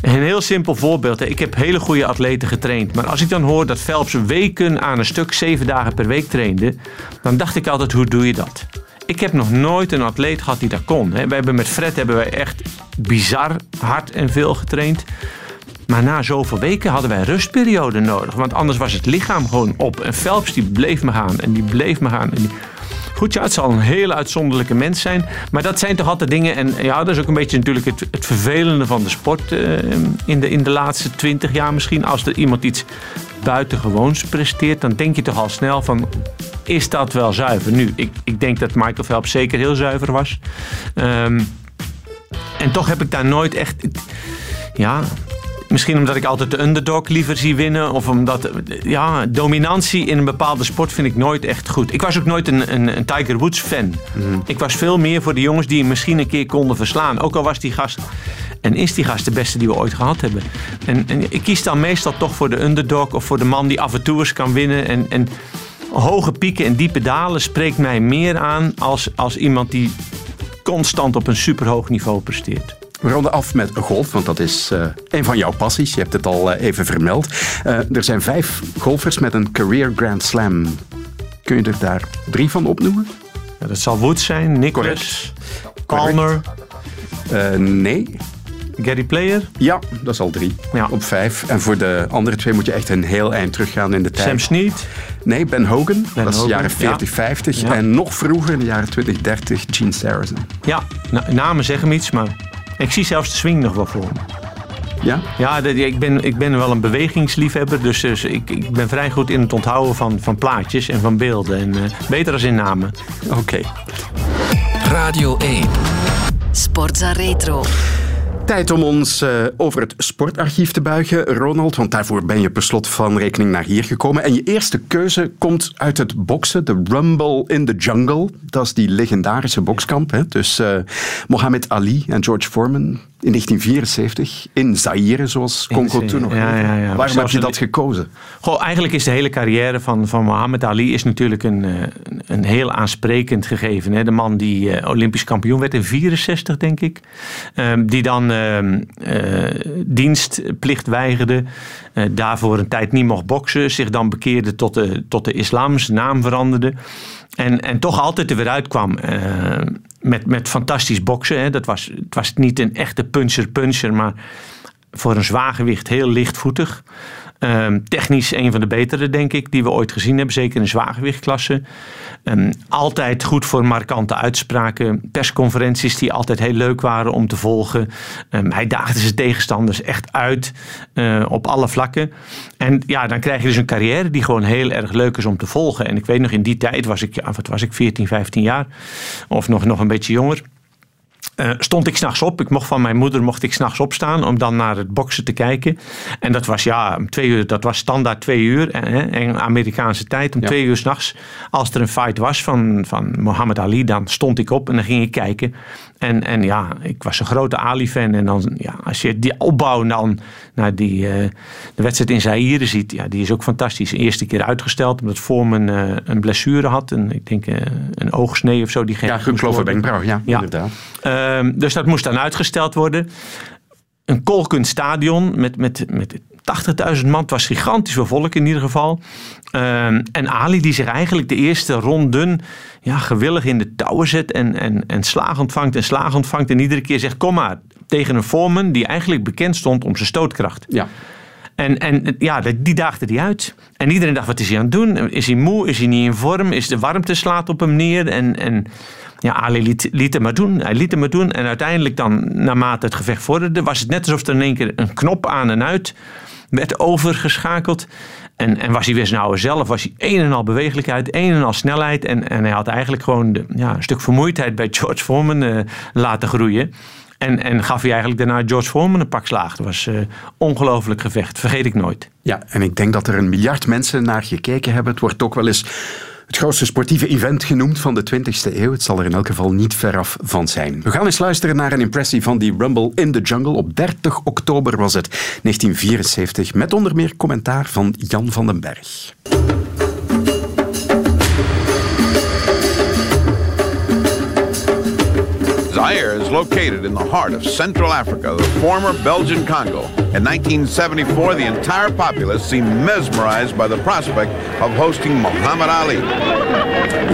een heel simpel voorbeeld. Ik heb hele goede atleten getraind. Maar als ik dan hoor dat Phelps weken aan een stuk, zeven dagen per week trainde. Dan dacht ik altijd, hoe doe je dat? Ik heb nog nooit een atleet gehad die dat kon. We hebben met Fred hebben wij echt bizar hard en veel getraind. Maar na zoveel weken hadden wij rustperiode nodig. Want anders was het lichaam gewoon op. En Phelps die bleef me gaan en die bleef me gaan. En die... Goed, ja, het zal een hele uitzonderlijke mens zijn. Maar dat zijn toch altijd dingen. En ja, dat is ook een beetje natuurlijk het, het vervelende van de sport. eh, in, de, in de laatste twintig jaar misschien. Als er iemand iets buitengewoons presteert. Dan denk je toch al snel van. Is dat wel zuiver? Nu, ik, ik denk dat Michael Phelps zeker heel zuiver was. Ehm, en toch heb ik daar nooit echt. Ja, misschien omdat ik altijd de underdog liever zie winnen. Of omdat. Ja, dominantie in een bepaalde sport vind ik nooit echt goed. Ik was ook nooit een, een, een Tiger Woods fan. Ik was veel meer voor de jongens die hem misschien een keer konden verslaan. Ook al was die gast. En is die gast de beste die we ooit gehad hebben. En, en ik kies dan meestal toch voor de underdog. Of voor de man die af en toe eens kan winnen. En. en Hoge pieken en diepe dalen spreekt mij meer aan als, als iemand die constant op een superhoog niveau presteert. We ronden af met golf, want dat is eh, een van jouw passies. Je hebt het al eh, even vermeld. Eh, er zijn vijf golfers met een career Grand Slam. Kun je er daar drie van opnoemen? Ja, dat zal Woods zijn, Nicklaus, Palmer. Nee. Gary Player? Ja, dat is al drie. Op vijf. En voor de andere twee moet je echt een heel eind teruggaan in de tijd. Sam Snead? Nee, Ben Hogan. dat is de jaren 40, ja. 50. Ja. En nog vroeger, in de jaren 20, 30, Gene Sarazen. Ja, na- namen zeggen me iets, maar ik zie zelfs de swing nog wel voor me. Ja? Ja, ik ben, ik ben wel een bewegingsliefhebber, dus, dus ik, ik ben vrij goed in het onthouden van, van plaatjes en van beelden. En, eh, beter als in namen. Oké. Radio 1. Sportza Retro. Tijd om ons eh, over het sportarchief te buigen, Ronald. Want daarvoor ben je per slot van rekening naar hier gekomen. En je eerste keuze komt uit het boksen, de Rumble in the Jungle. Dat is die legendarische bokskamp hè, tussen eh, Mohammed Ali en George Foreman in 1974. In Zaire, zoals Congo toen nog. Ja, heette. ja, ja. Waarom heb je dat gekozen? Goh, eigenlijk is de hele carrière van, van Mohammed Ali is natuurlijk een, eh, een- heel aansprekend gegeven. Hè? De man die eh, Olympisch kampioen werd in 64, denk ik. Ehm, die dan ehm, eh, dienstplicht weigerde. daarvoor een tijd niet mocht boksen. Zich dan bekeerde tot de, tot de islam. Zijn naam veranderde. En, en toch altijd er weer uitkwam. eh, met, met fantastisch boksen. Hè? Dat was, het was niet een echte puncher-puncher, maar voor een zwaargewicht heel lichtvoetig. Ehm, technisch een van de betere, denk ik, die we ooit gezien hebben. Zeker in zwaargewichtklasse. Ehm, altijd goed voor markante uitspraken. Persconferenties die altijd heel leuk waren om te volgen. Ehm, hij daagde zijn tegenstanders echt uit eh, op alle vlakken. En ja, dan krijg je dus een carrière die gewoon heel erg leuk is om te volgen. En ik weet nog, in die tijd was ik, ja, was ik, 14, 15 jaar. Of nog, nog een beetje jonger. Eh, stond ik s'nachts op. Ik mocht van mijn moeder mocht ik s'nachts opstaan om dan naar het boksen te kijken. En dat was ja, om twee uur, dat was standaard twee uur. eh, En Amerikaanse tijd om twee uur s'nachts. Als er een fight was van, van Muhammad Ali, dan stond ik op en dan ging ik kijken. En, en ja, ik was een grote Ali-fan. En dan, ja, als je die opbouw dan naar die, eh, de wedstrijd in Zaire ziet, ja, die is ook fantastisch. De eerste keer uitgesteld omdat Foreman eh, een blessure had. En ik denk eh, een oogsnee of zo. Die Ja, gekloven wenkbrauw, ja, inderdaad. Ehm, dus dat moest dan uitgesteld worden. Een kolkend stadion met, met, met 80.000 man. Het was gigantisch veel volk in ieder geval. Ehm, en Ali die zich eigenlijk de eerste ronden ja, gewillig in de touwen zet en, en, en slaag ontvangt en slaag ontvangt. En iedere keer zegt kom maar tegen een Foreman die eigenlijk bekend stond om zijn stootkracht. Ja. En, en ja, die daagde hij uit. En iedereen dacht, wat is hij aan het doen? Is hij moe? Is hij niet in vorm? Is de warmte slaat op hem neer? En, en ja, Ali liet, liet maar doen. Hij liet maar doen. En uiteindelijk dan, naarmate het gevecht vorderde, was het net alsof er in één keer een knop aan en uit werd overgeschakeld. En, en was hij weer zijn oude zelf, was hij een en al bewegelijkheid, een en al snelheid. En, en hij had eigenlijk gewoon de, ja, een stuk vermoeidheid bij George Foreman eh, laten groeien. En, en gaf hij eigenlijk daarna George Foreman een pak slaag. Dat was uh, ongelooflijk gevecht, vergeet ik nooit. Ja, en ik denk dat er een miljard mensen naar gekeken hebben. Het wordt ook wel eens het grootste sportieve event genoemd van de 20e eeuw. Het zal er in elk geval niet veraf van zijn. We gaan eens luisteren naar een impressie van die Rumble in the Jungle. Op 30 oktober was het 1974, met onder meer commentaar van Jan van den Berg. Zaire is located in the heart of Central Africa, the former Belgian Congo. In 1974, the entire populace seemed mesmerized by the prospect of hosting Muhammad Ali.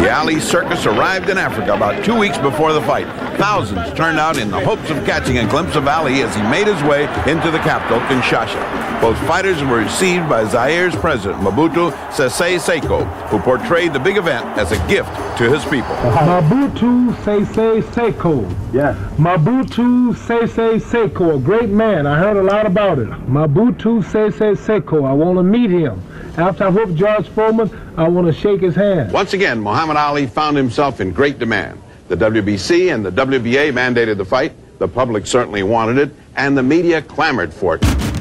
The Ali Circus arrived in Africa about two weeks before the fight. Thousands turned out in the hopes of catching a glimpse of Ali as he made his way into the capital, Kinshasa. Both fighters were received by Zaire's president, Mobutu Sese Seko, who portrayed the big event as a gift to his people. Mabutu Sese Seko. Yes. Mabutu Sese Seko, a great man. I heard a lot about it. Mabutu Sese Seko. I want to meet him. After I whoop George Foreman, I want to shake his hand. Once again, Muhammad Ali found himself in great demand. The WBC and the WBA mandated the fight. The public certainly wanted it, and the media clamored for it.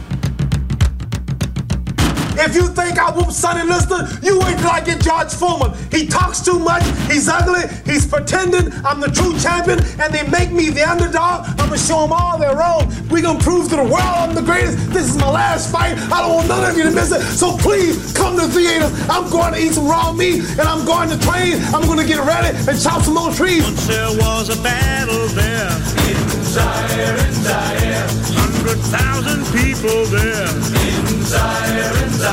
If you think I whoop Sonny Liston, you ain't till I get George Foreman. He talks too much, he's ugly, he's pretending I'm the true champion, and they make me the underdog. I'm gonna show them all they're wrong. we gonna prove to the world I'm the greatest. This is my last fight. I don't want none of you to miss it. So please come to the theater. I'm going to eat some raw meat, and I'm going to train. I'm gonna get ready and chop some more trees. Once there was a battle there in Zaire, in Zaire. Hundred thousand people there in Zaire, in Zaire.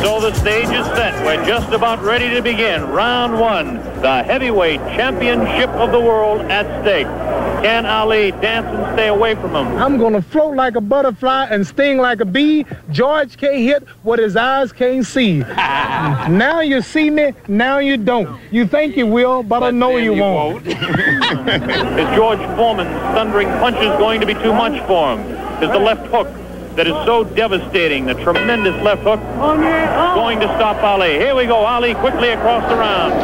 So the stage is set. We're just about ready to begin. Round one, the heavyweight championship of the world at stake. Can Ali dance and stay away from him? I'm gonna float like a butterfly and sting like a bee. George can't hit what his eyes can't see. now you see me, now you don't. You think you will, but, I know you, won't. Is George Foreman's thundering punches going to be too much for him? Is the left hook that is so devastating, the tremendous left hook, going to stop Ali? Here we go, Ali quickly across the round.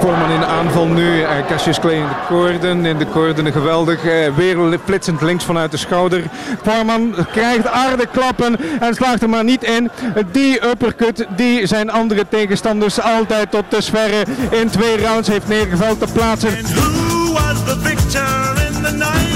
Voorman in de aanval nu. Uh, Cassius Clay in de koorden. In de koorden geweldig. Uh, weer flitsend links vanuit de schouder. Voorman krijgt harde klappen en slaagt er maar niet in. Die uppercut die zijn andere tegenstanders altijd tot dusverre in twee rounds heeft neergeveld te plaatsen. The victor in the night?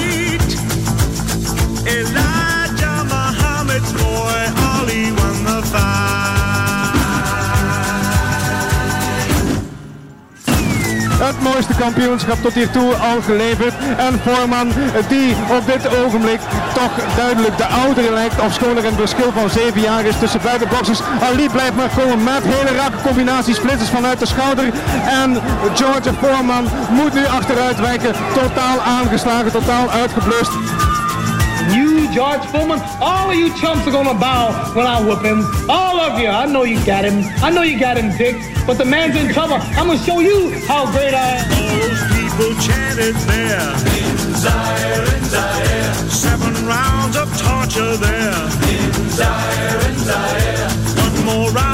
Mooiste kampioenschap tot hiertoe al geleverd. En Voorman die op dit ogenblik toch duidelijk de oudere lijkt. Ofschoon er een verschil van 7 jaar is tussen beide boxers. Ali blijft maar komen met hele rakke combinaties. Splitsers vanuit de schouder. En George Voorman moet nu achteruit wijken. Totaal aangeslagen, totaal uitgeblust. You, George Foreman, all of you chumps are gonna bow when I whoop him. All of you. I know you got him. I know you got him Dick. But the man's in trouble. I'm gonna show you how great I am. All those people chanted there in Zaire, in Zaire. Seven rounds of torture there in Zaire, in Zaire. One more round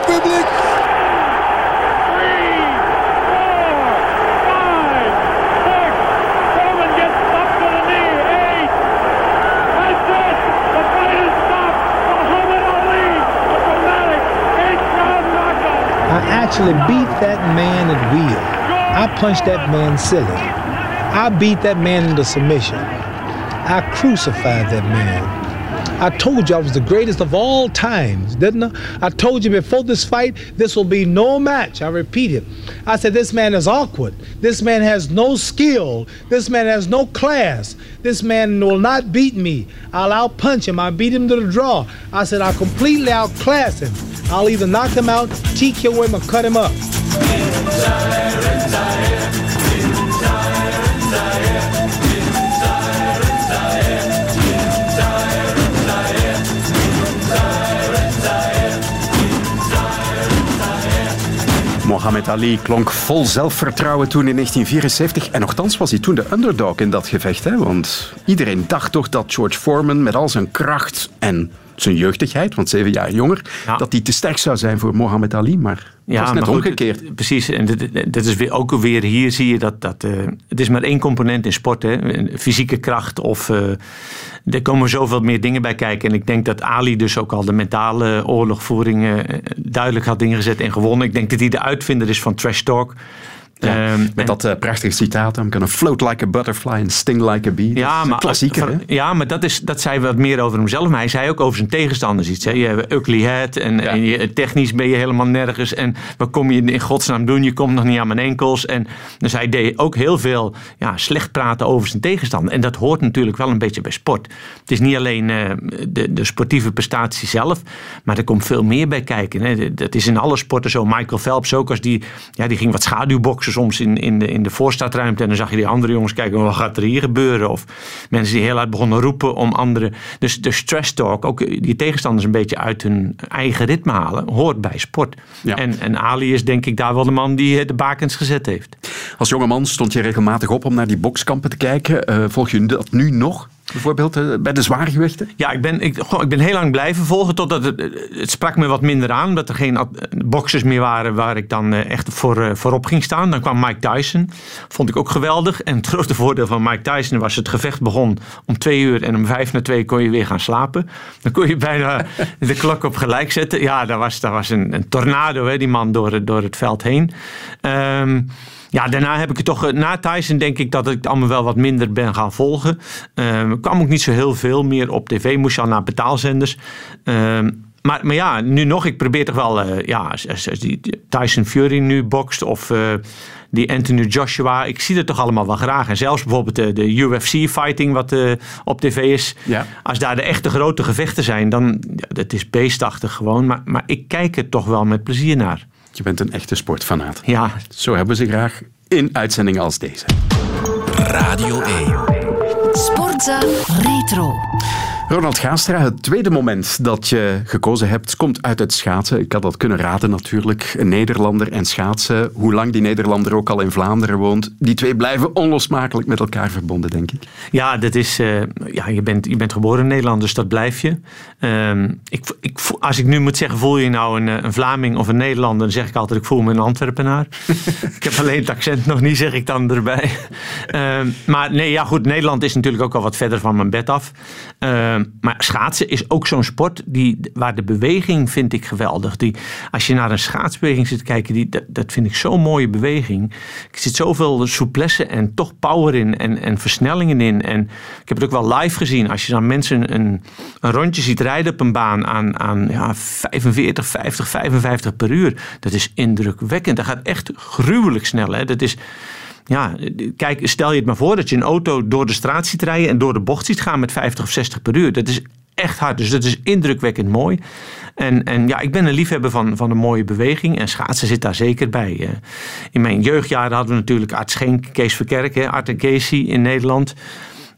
actually beat that man at will. I punched that man silly. I beat that man into submission. I crucified that man. I told you I was the greatest of all times, didn't I? I told you before this fight, this will be no match. I repeat it. I said, This man is awkward. This man has no skill. This man has no class. This man will not beat me. I'll outpunch him. I beat him to the draw. I said, I'll completely outclass him. I'll either knock him out, TKO him, or cut him up. Mohammed Ali klonk vol zelfvertrouwen toen in 1974. En nogthans was hij toen de underdog in dat gevecht. Hè? Want iedereen dacht toch dat George Foreman met al zijn kracht en zijn jeugdigheid, want zeven jaar jonger, dat hij te sterk zou zijn voor Mohammed Ali. Maar het was net goed, omgekeerd. Precies, en dit is weer, ook weer hier zie je dat, dat eh, het is maar één component in sport. Hè? Fysieke kracht of eh, er komen zoveel meer dingen bij kijken. En ik denk dat Ali dus ook al de mentale oorlogvoering eh, duidelijk had ingezet en gewonnen. Ik denk dat hij de uitvinder is van trash talk. Ja, Ehm, met dat eh, prachtige citaat, I'm gonna float like a butterfly and sting like a bee. Dat is Ja, maar, klassieker, ja, maar dat, is, dat zei wat meer over hemzelf. Maar hij zei ook over zijn tegenstanders iets. Hè. Je hebt ugly head en, en je, technisch ben je helemaal nergens. En wat kom je in godsnaam doen? Je komt nog niet aan mijn enkels. En dus hij deed ook heel veel ja, slecht praten over zijn tegenstander. En dat hoort natuurlijk wel een beetje bij sport. Het is niet alleen eh, de, de sportieve prestatie zelf. Maar er komt veel meer bij kijken. Hè. Dat is in alle sporten zo. Michael Phelps ook. Als die, ja, die ging wat schaduwboksen soms in, in, de, in de voorstartruimte. En dan zag je die andere jongens kijken. Wat gaat er hier gebeuren? Of mensen die heel hard begonnen roepen om anderen. Dus de stress talk. Ook die tegenstanders een beetje uit hun eigen ritme halen. Hoort bij sport. En, en Ali is denk ik daar wel de man die eh, de bakens gezet heeft. Als jongeman stond je regelmatig op om naar die bokskampen te kijken. Eh, volg je dat nu nog? Bijvoorbeeld eh, bij de zwaargewichten? Ja, ik ben, ik, ik ben heel lang blijven volgen totdat het, het sprak me wat minder aan. Omdat er geen boxers meer waren waar ik dan eh, echt voor, eh, voorop ging staan. Dan kwam Mike Tyson. Vond ik ook geweldig. En het grote voordeel van Mike Tyson was het gevecht begon om twee uur. En om vijf na twee kon je weer gaan slapen. Dan kon je bijna de klok op gelijk zetten. Ja, dat was, dat was een, een tornado, hè, die man door, door het veld heen. Ehm, ja, daarna heb ik het toch. eh, Na Tyson denk ik dat ik het allemaal wel wat minder ben gaan volgen. Er kwam ook niet zo heel veel meer op tv. Moest je al naar betaalzenders. Ehm, maar, maar ja, nu nog. Ik probeer toch wel. eh, ja, als, die Tyson Fury nu bokst. Of eh, die Anthony Joshua. Ik zie het toch allemaal wel graag. En zelfs bijvoorbeeld de, de UFC-fighting wat op tv is. Als daar de echte grote gevechten zijn. Dan. Ja, dat is beestachtig gewoon. Maar, maar ik kijk er toch wel met plezier naar. Je bent een echte sportfanaat. Ja. Zo hebben ze graag in uitzendingen als deze. Radio 1. Sportza Retro. Ronald Gaastra, het tweede moment dat je gekozen hebt, komt uit het schaatsen. Ik had dat kunnen raden natuurlijk. Een Nederlander en schaatsen. Hoe lang die Nederlander ook al in Vlaanderen woont. Die twee blijven onlosmakelijk met elkaar verbonden, denk ik. Ja, dat is, eh, ja je, bent, je bent geboren in Nederland, dus dat blijf je. Ehm, ik, als ik nu moet zeggen, voel je nou een, eh, een Vlaming of een Nederlander, dan zeg ik altijd, ik voel me een Antwerpenaar. ik heb alleen het accent nog niet, zeg ik dan erbij. Ehm, maar nee, ja goed, Nederland is natuurlijk ook al wat verder van mijn bed af. Ehm, maar schaatsen is ook zo'n sport die, waar de beweging vind ik geweldig. Die, als je naar een schaatsbeweging zit kijken, die, dat, dat vind ik zo'n mooie beweging. Er zit zoveel souplesse en toch power in en, en versnellingen in. En ik heb het ook wel live gezien. Als je dan mensen een, een rondje ziet rijden op een baan aan, aan ja, 45, 50, 55 per uur. Dat is indrukwekkend. Dat gaat echt gruwelijk snel. Hè? Dat is... Ja, kijk, stel je het maar voor dat je een auto door de straat ziet rijden en door de bocht ziet gaan met 50 of 60 per uur. Dat is echt hard. Dus dat is indrukwekkend mooi. En, en ja, ik ben een liefhebber van, van een mooie beweging. En schaatsen zit daar zeker bij. Eh, In mijn jeugdjaren hadden we natuurlijk Art Schenk, Kees Verkerk, hè, Art en Casey in Nederland.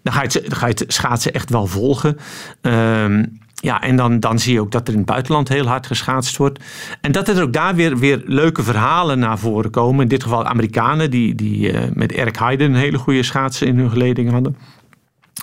Dan ga je ga je schaatsen echt wel volgen. Ehm, ja, en dan, dan zie je ook dat er in het buitenland heel hard geschaatst wordt. En dat er ook daar weer, weer leuke verhalen naar voren komen. In dit geval Amerikanen die, die eh, met Eric Heiden een hele goede schaatsen in hun geleding hadden.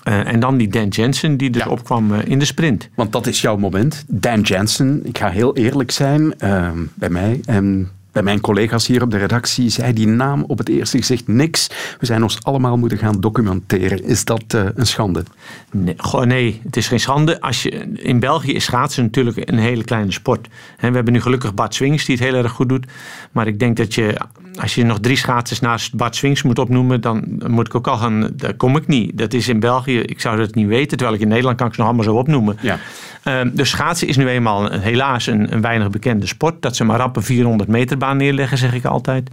Eh, en dan die Dan Jensen die dus opkwam eh, in de sprint. Want dat is jouw moment. Dan Jensen, ik ga heel eerlijk zijn, ehm, bij mij. En bij mijn collega's hier op de redactie zei die naam op het eerste gezicht niks. We zijn ons allemaal moeten gaan documenteren. Is dat eh, een schande? Nee, nee, het is geen schande. Als je, in België is schaatsen natuurlijk een hele kleine sport. Hè, we hebben nu gelukkig Bart Swings die het heel erg goed doet. Maar ik denk dat je, als je nog drie schaatsers naast Bart Swings moet opnoemen, dan moet ik ook al gaan, daar kom ik niet. Dat is in België, ik zou dat niet weten, terwijl ik in Nederland kan ik ze nog allemaal zo opnomen. Ja. Ehm, dus schaatsen is nu eenmaal een- helaas een, een weinig bekende sport. Dat ze maar rap een 400 meter baan neerleggen, zeg ik altijd.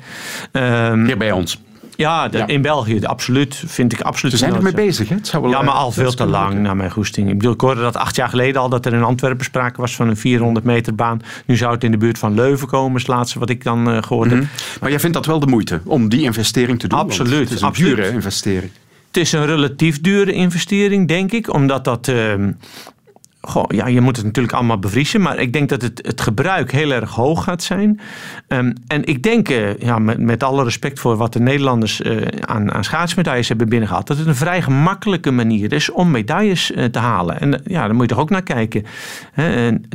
Ehm, Hier bij ons. Ja, de- in België, absoluut. Vind ik absoluut. Ze zijn ermee bezig, hè? Het zou wel, ja, maar eh, al veel te lang naar mijn goesting. Ik bedoel, ik hoorde dat acht jaar geleden al dat er in Antwerpen sprake was van een 400 meter baan. Nu zou het in de buurt van Leuven komen, is het laatste wat ik dan eh, gehoord heb. Maar jij vindt dat wel de moeite om die investering te doen? Absoluut, Het is een absoluut. dure investering. Het is een relatief dure investering, denk ik. Omdat dat. ehm, goh, ja, je moet het natuurlijk allemaal bevriezen. Maar ik denk dat het, het gebruik heel erg hoog gaat zijn. Ehm, en ik denk, eh, ja, met, met alle respect voor wat de Nederlanders eh, aan, aan schaatsmedailles hebben binnengehaald. dat het een vrij gemakkelijke manier is om medailles eh, te halen. En ja, daar moet je toch ook naar kijken. En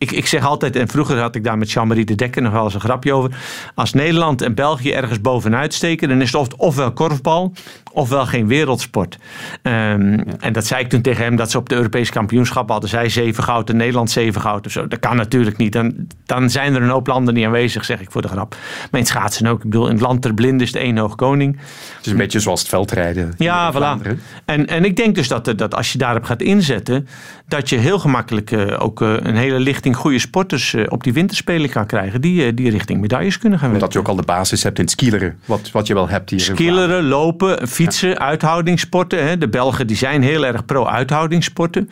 ik, ik zeg altijd, en vroeger had ik daar met Jean-Marie de Dekker nog wel eens een grapje over. Als Nederland en België ergens bovenuit steken, dan is het of- ofwel korfbal, ofwel geen wereldsport. Ehm, En dat zei ik toen tegen hem, dat ze op de Europese kampioenschap hadden zij zeven goud en Nederland zeven goud of zo. Dat kan natuurlijk niet. Dan, dan zijn er een hoop landen niet aanwezig, zeg ik voor de grap. Maar in schaatsen ook. Ik bedoel, in het land ter blinde is de één hoog koning. Het is een beetje zoals het veldrijden. Ja, voilà. En, en ik denk dus dat, dat als je daarop gaat inzetten, dat je heel gemakkelijk eh, ook eh, een hele lichting goede sporters eh, op die winterspelen kan krijgen, die, die richting medailles kunnen gaan werken. Omdat je ook al de basis hebt in het skileren, wat, wat je wel hebt hier in Skilleren, lopen, fietsen, uithoudingssporten. Hè. De Belgen die zijn heel erg pro-uithoudingssporten.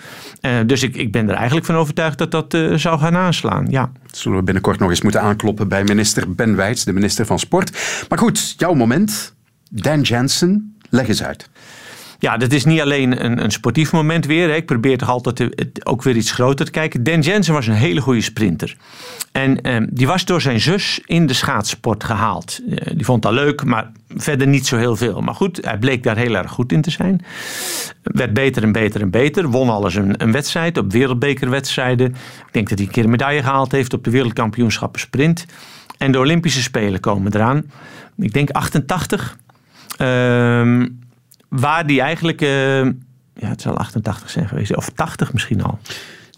Dus ik, ik ben er eigenlijk van overtuigd dat dat zou gaan aanslaan. Ja. Zullen we binnenkort nog eens moeten aankloppen bij minister Ben Wijts, de minister van Sport. Maar goed, jouw moment. Dan Jensen, leg eens uit. Ja, dat is niet alleen een, een sportief moment weer. Hè. Ik probeer toch altijd ook weer iets groter te kijken. Dan Jensen was een hele goede sprinter. En ehm, die was door zijn zus in de schaatsport gehaald. Eh, die vond dat leuk, maar verder niet zo heel veel. Maar goed, hij bleek daar heel erg goed in te zijn. Werd beter en beter en beter. Won alles een, een wedstrijd op wereldbekerwedstrijden. Ik denk dat hij een keer een medaille gehaald heeft op de wereldkampioenschappen sprint. En de Olympische Spelen komen eraan. Ik denk 88. Ehm, waar die eigenlijk, eh, ja, het zal 88 zijn geweest, of 80 misschien al.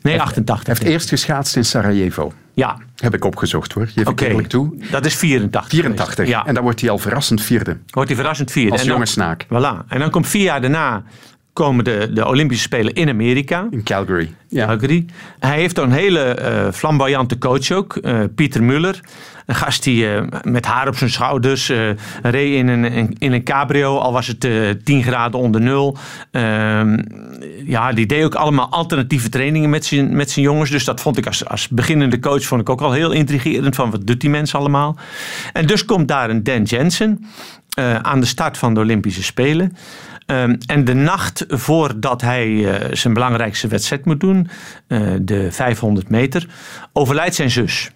Nee, 88. Hij heeft eerst geschaatst in Sarajevo. Ja. Heb ik opgezocht hoor, geef ik eerlijk toe. Dat is 84. 84. geweest. Ja. En dan wordt hij al verrassend vierde. Wordt hij verrassend vierde. Als jonge snaak. Voilà. En dan komt vier jaar daarna komen de, de Olympische Spelen in Amerika. In Calgary. Ja. Calgary. Hij heeft een hele eh, flamboyante coach ook, eh, Pieter Muller. Een gast die eh, met haar op zijn schouders reed in een, in, een cabrio, al was het eh 10 graden onder nul. Ehm, ja, die deed ook allemaal alternatieve trainingen met zijn, met zijn jongens. Dus dat vond ik als, als beginnende coach vond ik ook al heel intrigerend. Van wat doet die mensen allemaal? En dus komt daar een Dan Jensen eh, aan de start van de Olympische Spelen. Ehm, en de nacht voordat hij eh, zijn belangrijkste wedstrijd moet doen, eh, de 500 meter, overlijdt zijn zus.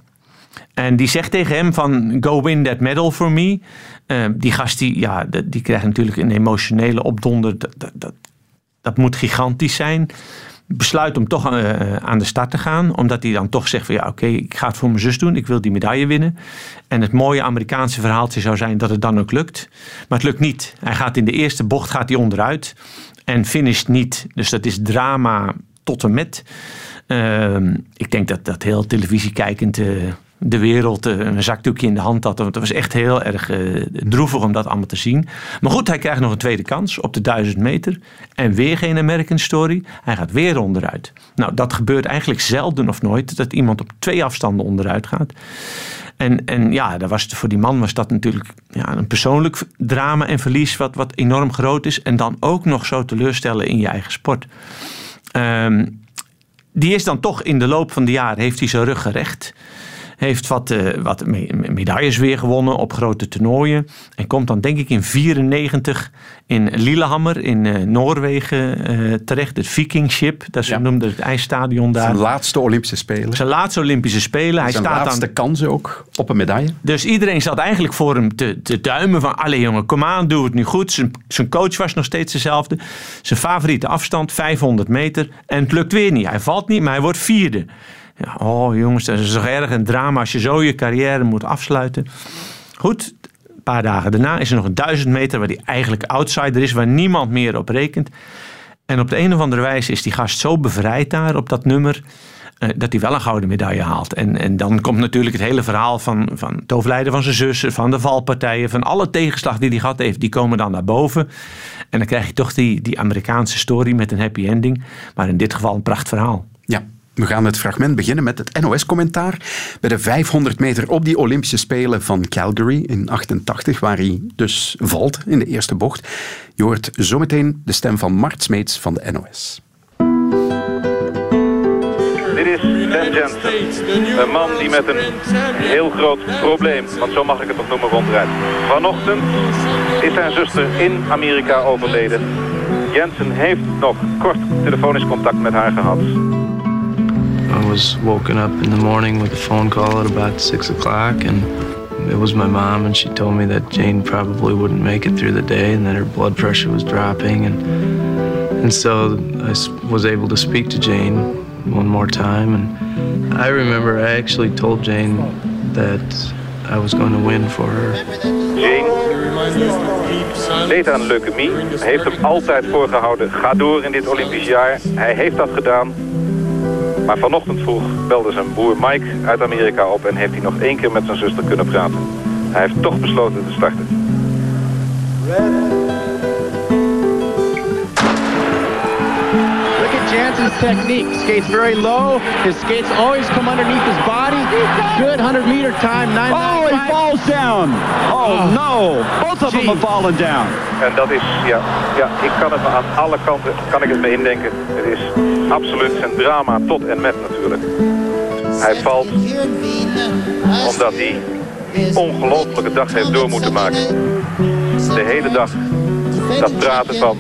En die zegt tegen hem van, go win that medal for me. Ehm, die gast, die, ja, die, krijgt natuurlijk een emotionele opdonder. Dat, dat, dat moet gigantisch zijn. Besluit om toch eh, aan de start te gaan. Omdat hij dan toch zegt van, ja oké, ik ga het voor mijn zus doen. Ik wil die medaille winnen. En het mooie Amerikaanse verhaaltje zou zijn dat het dan ook lukt. Maar het lukt niet. Hij gaat in de eerste bocht gaat hij onderuit. En finisht niet. Dus dat is drama tot en met. Ehm, ik denk dat dat heel televisiekijkend eh, de wereld eh, een zakdoekje in de hand had. Want het was echt heel erg eh, droevig om dat allemaal te zien. Maar goed, hij krijgt nog een tweede kans op de 1000 meter. En weer geen American Story. Hij gaat weer onderuit. Nou, dat gebeurt eigenlijk zelden of nooit. Dat iemand op twee afstanden onderuit gaat. En, en ja, daar was voor die man was dat natuurlijk ja, een persoonlijk drama en verlies wat, wat enorm groot is. En dan ook nog zo teleurstellen in je eigen sport. Ehm, die is dan toch in de loop van de jaren, heeft hij zijn rug gerecht. Heeft wat, eh, wat me- me- medailles weer gewonnen op grote toernooien. En komt dan denk ik in 94 in Lillehammer in eh, Noorwegen eh, terecht. Het Vikingship, dat ze noemden het ijsstadion daar. Zijn laatste Olympische Spelen. Zijn laatste Olympische Spelen. Hij Zijn staat laatste aan, kans ook op een medaille. dus iedereen zat eigenlijk voor hem te, te duimen van... Allee jongen, kom aan, doe het nu goed. Zijn, zijn coach was nog steeds dezelfde. Zijn favoriete afstand, 500 meter. En het lukt weer niet. Hij valt niet, maar hij wordt vierde. Ja, oh jongens, dat is toch erg een drama als je zo je carrière moet afsluiten. Goed, een paar dagen daarna is er nog een duizend meter waar die eigenlijk outsider is, waar niemand meer op rekent. En op de een of andere wijze is die gast zo bevrijd daar op dat nummer. eh, dat hij wel een gouden medaille haalt. En, en dan komt natuurlijk het hele verhaal van, van het overlijden van zijn zussen, van de valpartijen, van alle tegenslag die hij gehad heeft, die komen dan naar boven. En dan krijg je toch die, die Amerikaanse story met een happy ending. Maar in dit geval een prachtverhaal. Ja, we gaan het fragment beginnen met het NOS-commentaar. Bij de 500 meter op die Olympische Spelen van Calgary in 88, waar hij dus valt in de eerste bocht. Je hoort zometeen de stem van Mart Smeets van de NOS. Dit is Ben Jensen, een man die met een heel groot probleem, want zo mag ik het nog noemen, rondrijdt. Vanochtend is zijn zuster in Amerika overleden. Jensen heeft nog kort telefonisch contact met haar gehad. Was woken up in the morning with a phone call at about six o'clock, and it was my mom, and she told me that Jane probably wouldn't make it through the day, and that her blood pressure was dropping, and and so I was able to speak to Jane one more time, and I remember I actually told Jane that I was going to win for her. Jane leed leukemie, heeft hem altijd voorgehouden, ga door in dit Olympisch jaar. Hij heeft dat gedaan. Maar vanochtend vroeg belde zijn broer Mike uit Amerika op en heeft hij nog één keer met zijn zuster kunnen praten. Hij heeft toch besloten te starten. Look at Jansen's technique. Skates very low. His skates always come underneath his body. Good 100 meter time. 9 Oh, he falls down. Oh, no. Both of them have fallen down. En dat is, ja, ja, ik kan het me aan alle kanten kan ik het me indenken. Het is absoluut zijn drama tot en met natuurlijk. Hij valt omdat hij een ongelofelijke dag heeft door moeten maken. De hele dag dat praten van,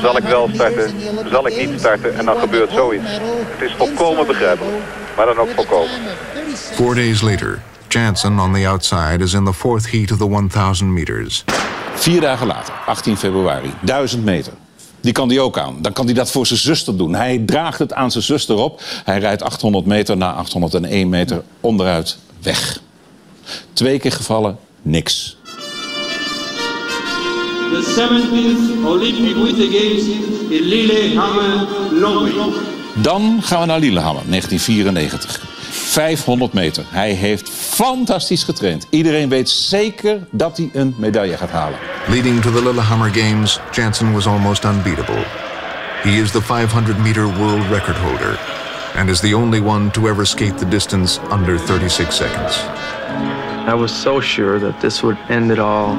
zal ik wel starten, zal ik niet starten en dan gebeurt zoiets. Het is volkomen begrijpelijk, maar dan ook volkomen. Four days later, Jansen on the outside is in the fourth heat of the 1000 meters. Vier dagen later, 18 februari, 1000 meter. Die kan hij ook aan. Dan kan hij dat voor zijn zuster doen. Hij draagt het aan zijn zuster op. Hij rijdt 800 meter na 801 meter onderuit weg. Twee keer gevallen, niks. The 17th Olympic Winter Games in Lillehammer, Norway. Dan gaan we naar Lillehammer, 1994. 500 meter. Hij heeft fantastisch getraind. Iedereen weet zeker dat hij een medaille gaat halen. Leading to the Lillehammer Games, Jansen was almost unbeatable. He is the 500 meter world record holder and is the only one to ever skate the distance under 36 seconds. I was so sure that this would end it all.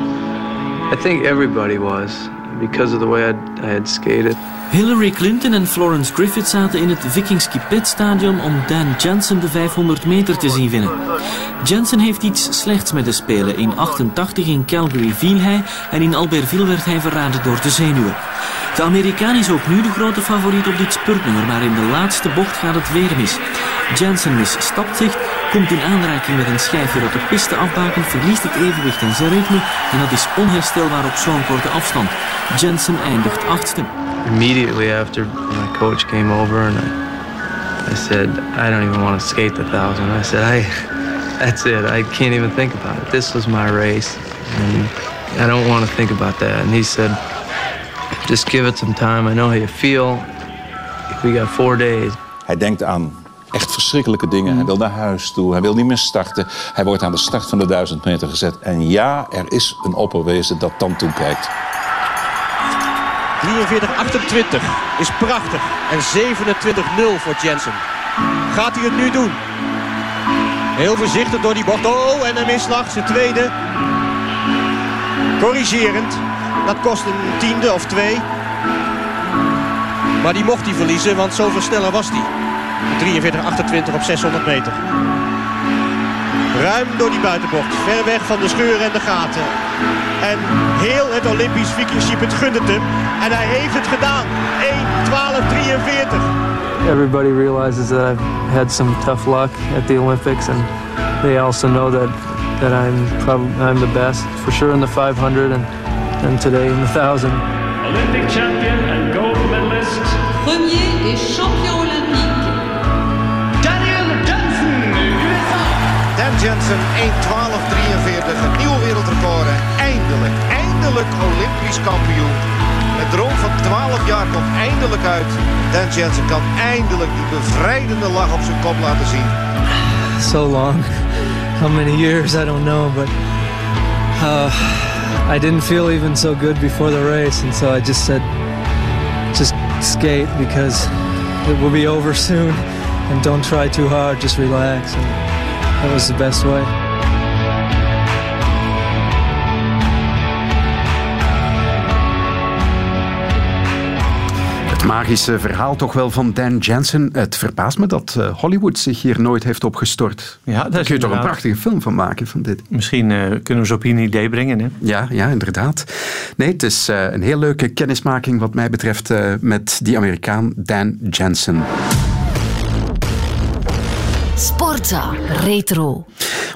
I think everybody was because of the way I'd, I had skated. Hillary Clinton en Florence Griffith zaten in het Vikingski Stadion om Dan Jensen de 500 meter te zien winnen. Jensen heeft iets slechts met de Spelen. In 88 in Calgary viel hij en in Albertville werd hij verraden door de zenuwen. De Amerikaan is ook nu de grote favoriet op dit spurtnummer, maar in de laatste bocht gaat het weer mis. Jensen misstapt zich, komt in aanraking met een schijfje dat de piste afbakent, verliest het evenwicht en zijn ritme en dat is onherstelbaar op zo'n korte afstand. Jensen eindigt achtste. Immediately after my coach came over and I, I said, I don't even want to skate the thousand. I said, I, that's it. I can't even think about it. This was my race, and I don't want to think about that. And he said, just give it some time. I know how you feel. We got four days. Hij denkt aan echt verschrikkelijke dingen. Hij wil naar huis toe. Hij wil niet meer starten. Hij wordt aan de start van de 1000 meter gezet. En ja, er is een opperwezen dat dan toekijkt. 43-28 is prachtig. En 27-0 voor Jensen. Gaat hij het nu doen? Heel voorzichtig door die bocht. Oh, en een misslag. Zijn tweede. Corrigerend. Dat kost een tiende of twee. Maar die mocht hij verliezen, want zoveel sneller was hij. 43-28 op 600 meter. Ruim door die buitenbocht. Ver weg van de scheuren en de gaten. En heel het Olympisch Vikingschip het gunt het hem. En hij heeft het gedaan. 1.12.43. Everybody realizes that I've had some tough luck at the Olympics, and they also know that that I'm probably I'm the best for sure in the 500 and and today in the 1000. Olympic champion and gold medalist. Premier et champion Jensen 1.12.43, een nieuw wereldrecord. En eindelijk, eindelijk Olympisch kampioen. Het droom van 12 jaar komt eindelijk uit. Dan Jensen kan eindelijk die bevrijdende lach op zijn kop laten zien. so long. How many years, I don't know, but uh, I didn't feel even so good before the race, and so I just said, just skate because it will be over soon, and don't try too hard, just relax, that was the best way. Het magische verhaal toch wel van Dan Jensen. Het verbaast me dat eh, Hollywood zich hier nooit heeft opgestort. Ja, dat Daar kun je toch een prachtige film van maken van dit. Misschien eh, kunnen we ze op een idee brengen. Hè? Ja, ja, inderdaad. Nee, het is eh, een heel leuke kennismaking wat mij betreft eh, met die Amerikaan Dan Jensen. Sportza Retro.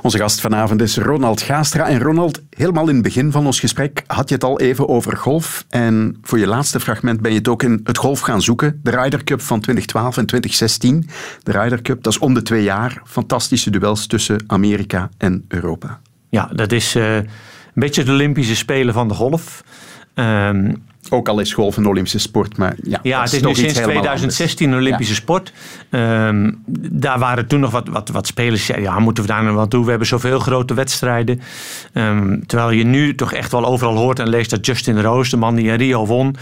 Onze gast vanavond is Ronald Gaastra. En Ronald, helemaal in het begin van ons gesprek had je het al even over golf. En voor je laatste fragment ben je het ook in het golf gaan zoeken. De Ryder Cup van 2012 en 2016. De Ryder Cup, dat is om de twee jaar. Fantastische duels tussen Amerika en Europa. Ja, dat is eh, een beetje de Olympische Spelen van de golf. Ehm, Ook al is golf een Olympische sport, maar ja, Ja, het is nu sinds helemaal 2016 een Olympische sport. Ehm, daar waren toen nog wat, wat, wat spelers. Ja, ja, moeten we daar nou wat doen? We hebben zoveel grote wedstrijden. Ehm, terwijl je nu toch echt wel overal hoort en leest dat Justin Rose, de man die in Rio won.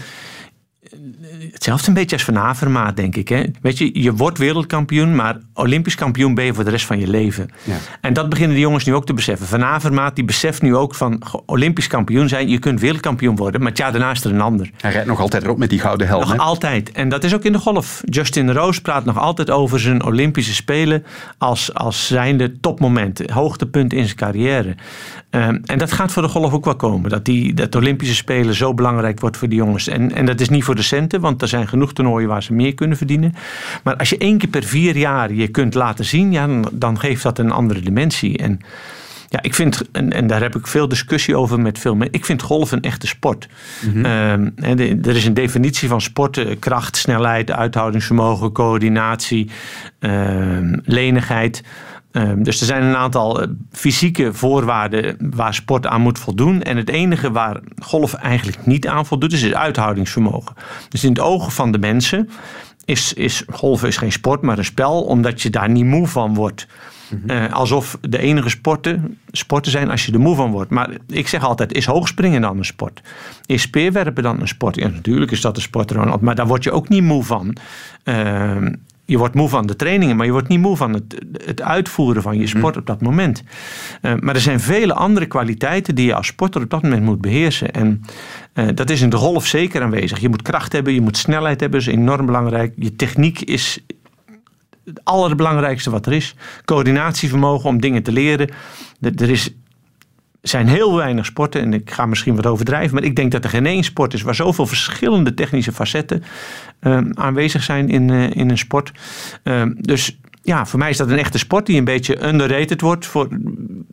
Hetzelfde een beetje als Van Avermaat, denk ik. Hè? Weet je, je wordt wereldkampioen, maar Olympisch kampioen ben je voor de rest van je leven. Ja. En dat beginnen de jongens nu ook te beseffen. Van Avermaat die beseft nu ook van Olympisch kampioen zijn. Je kunt wereldkampioen worden, maar ja, daarna is er een ander. Hij rijdt nog altijd erop met die gouden helm. Nog hè? altijd. En dat is ook in de golf. Justin Rose praat nog altijd over zijn Olympische Spelen als, als zijnde topmoment. Hoogtepunt in zijn carrière. Ehm, en dat gaat voor de golf ook wel komen. Dat, die, dat de Olympische Spelen zo belangrijk wordt voor de jongens. En, en dat is niet voor de centen, want er zijn genoeg toernooien waar ze meer kunnen verdienen. Maar als je één keer per vier jaar je kunt laten zien, ja, dan, dan geeft dat een andere dimensie. En ja, ik vind, en, en daar heb ik veel discussie over met veel mensen. Ik vind golf een echte sport. Mhm. Ehm, de- er is een definitie van sport: eh, kracht, snelheid, uithoudingsvermogen, coördinatie, ehm, lenigheid. Ehm, dus er zijn een aantal eh, fysieke voorwaarden waar sport aan moet voldoen. En het enige waar golf eigenlijk niet aan voldoet, is het uithoudingsvermogen. Dus in het ogen van de mensen is, is golf is geen sport, maar een spel, omdat je daar niet moe van wordt. Eh, alsof de enige sporten sporten zijn als je er moe van wordt. Maar ik zeg altijd, is hoogspringen dan een sport? Is speerwerpen dan een sport? Ja, natuurlijk is dat een sport, Ronald. Maar daar word je ook niet moe van. Ehm, je wordt moe van de trainingen, maar je wordt niet moe van het, het uitvoeren van je sport op dat moment. Eh, maar er zijn vele andere kwaliteiten die je als sporter op dat moment moet beheersen. En eh, dat is in de golf zeker aanwezig. Je moet kracht hebben, je moet snelheid hebben, is enorm belangrijk. Je techniek is het allerbelangrijkste wat er is. Coördinatievermogen om dingen te leren. Er, er is, zijn heel weinig sporten, en ik ga misschien wat overdrijven, maar ik denk dat er geen één sport is waar zoveel verschillende technische facetten ehm, aanwezig zijn in, eh, in een sport. Ehm, dus ja, voor mij is dat een echte sport die een beetje underrated wordt. Voor,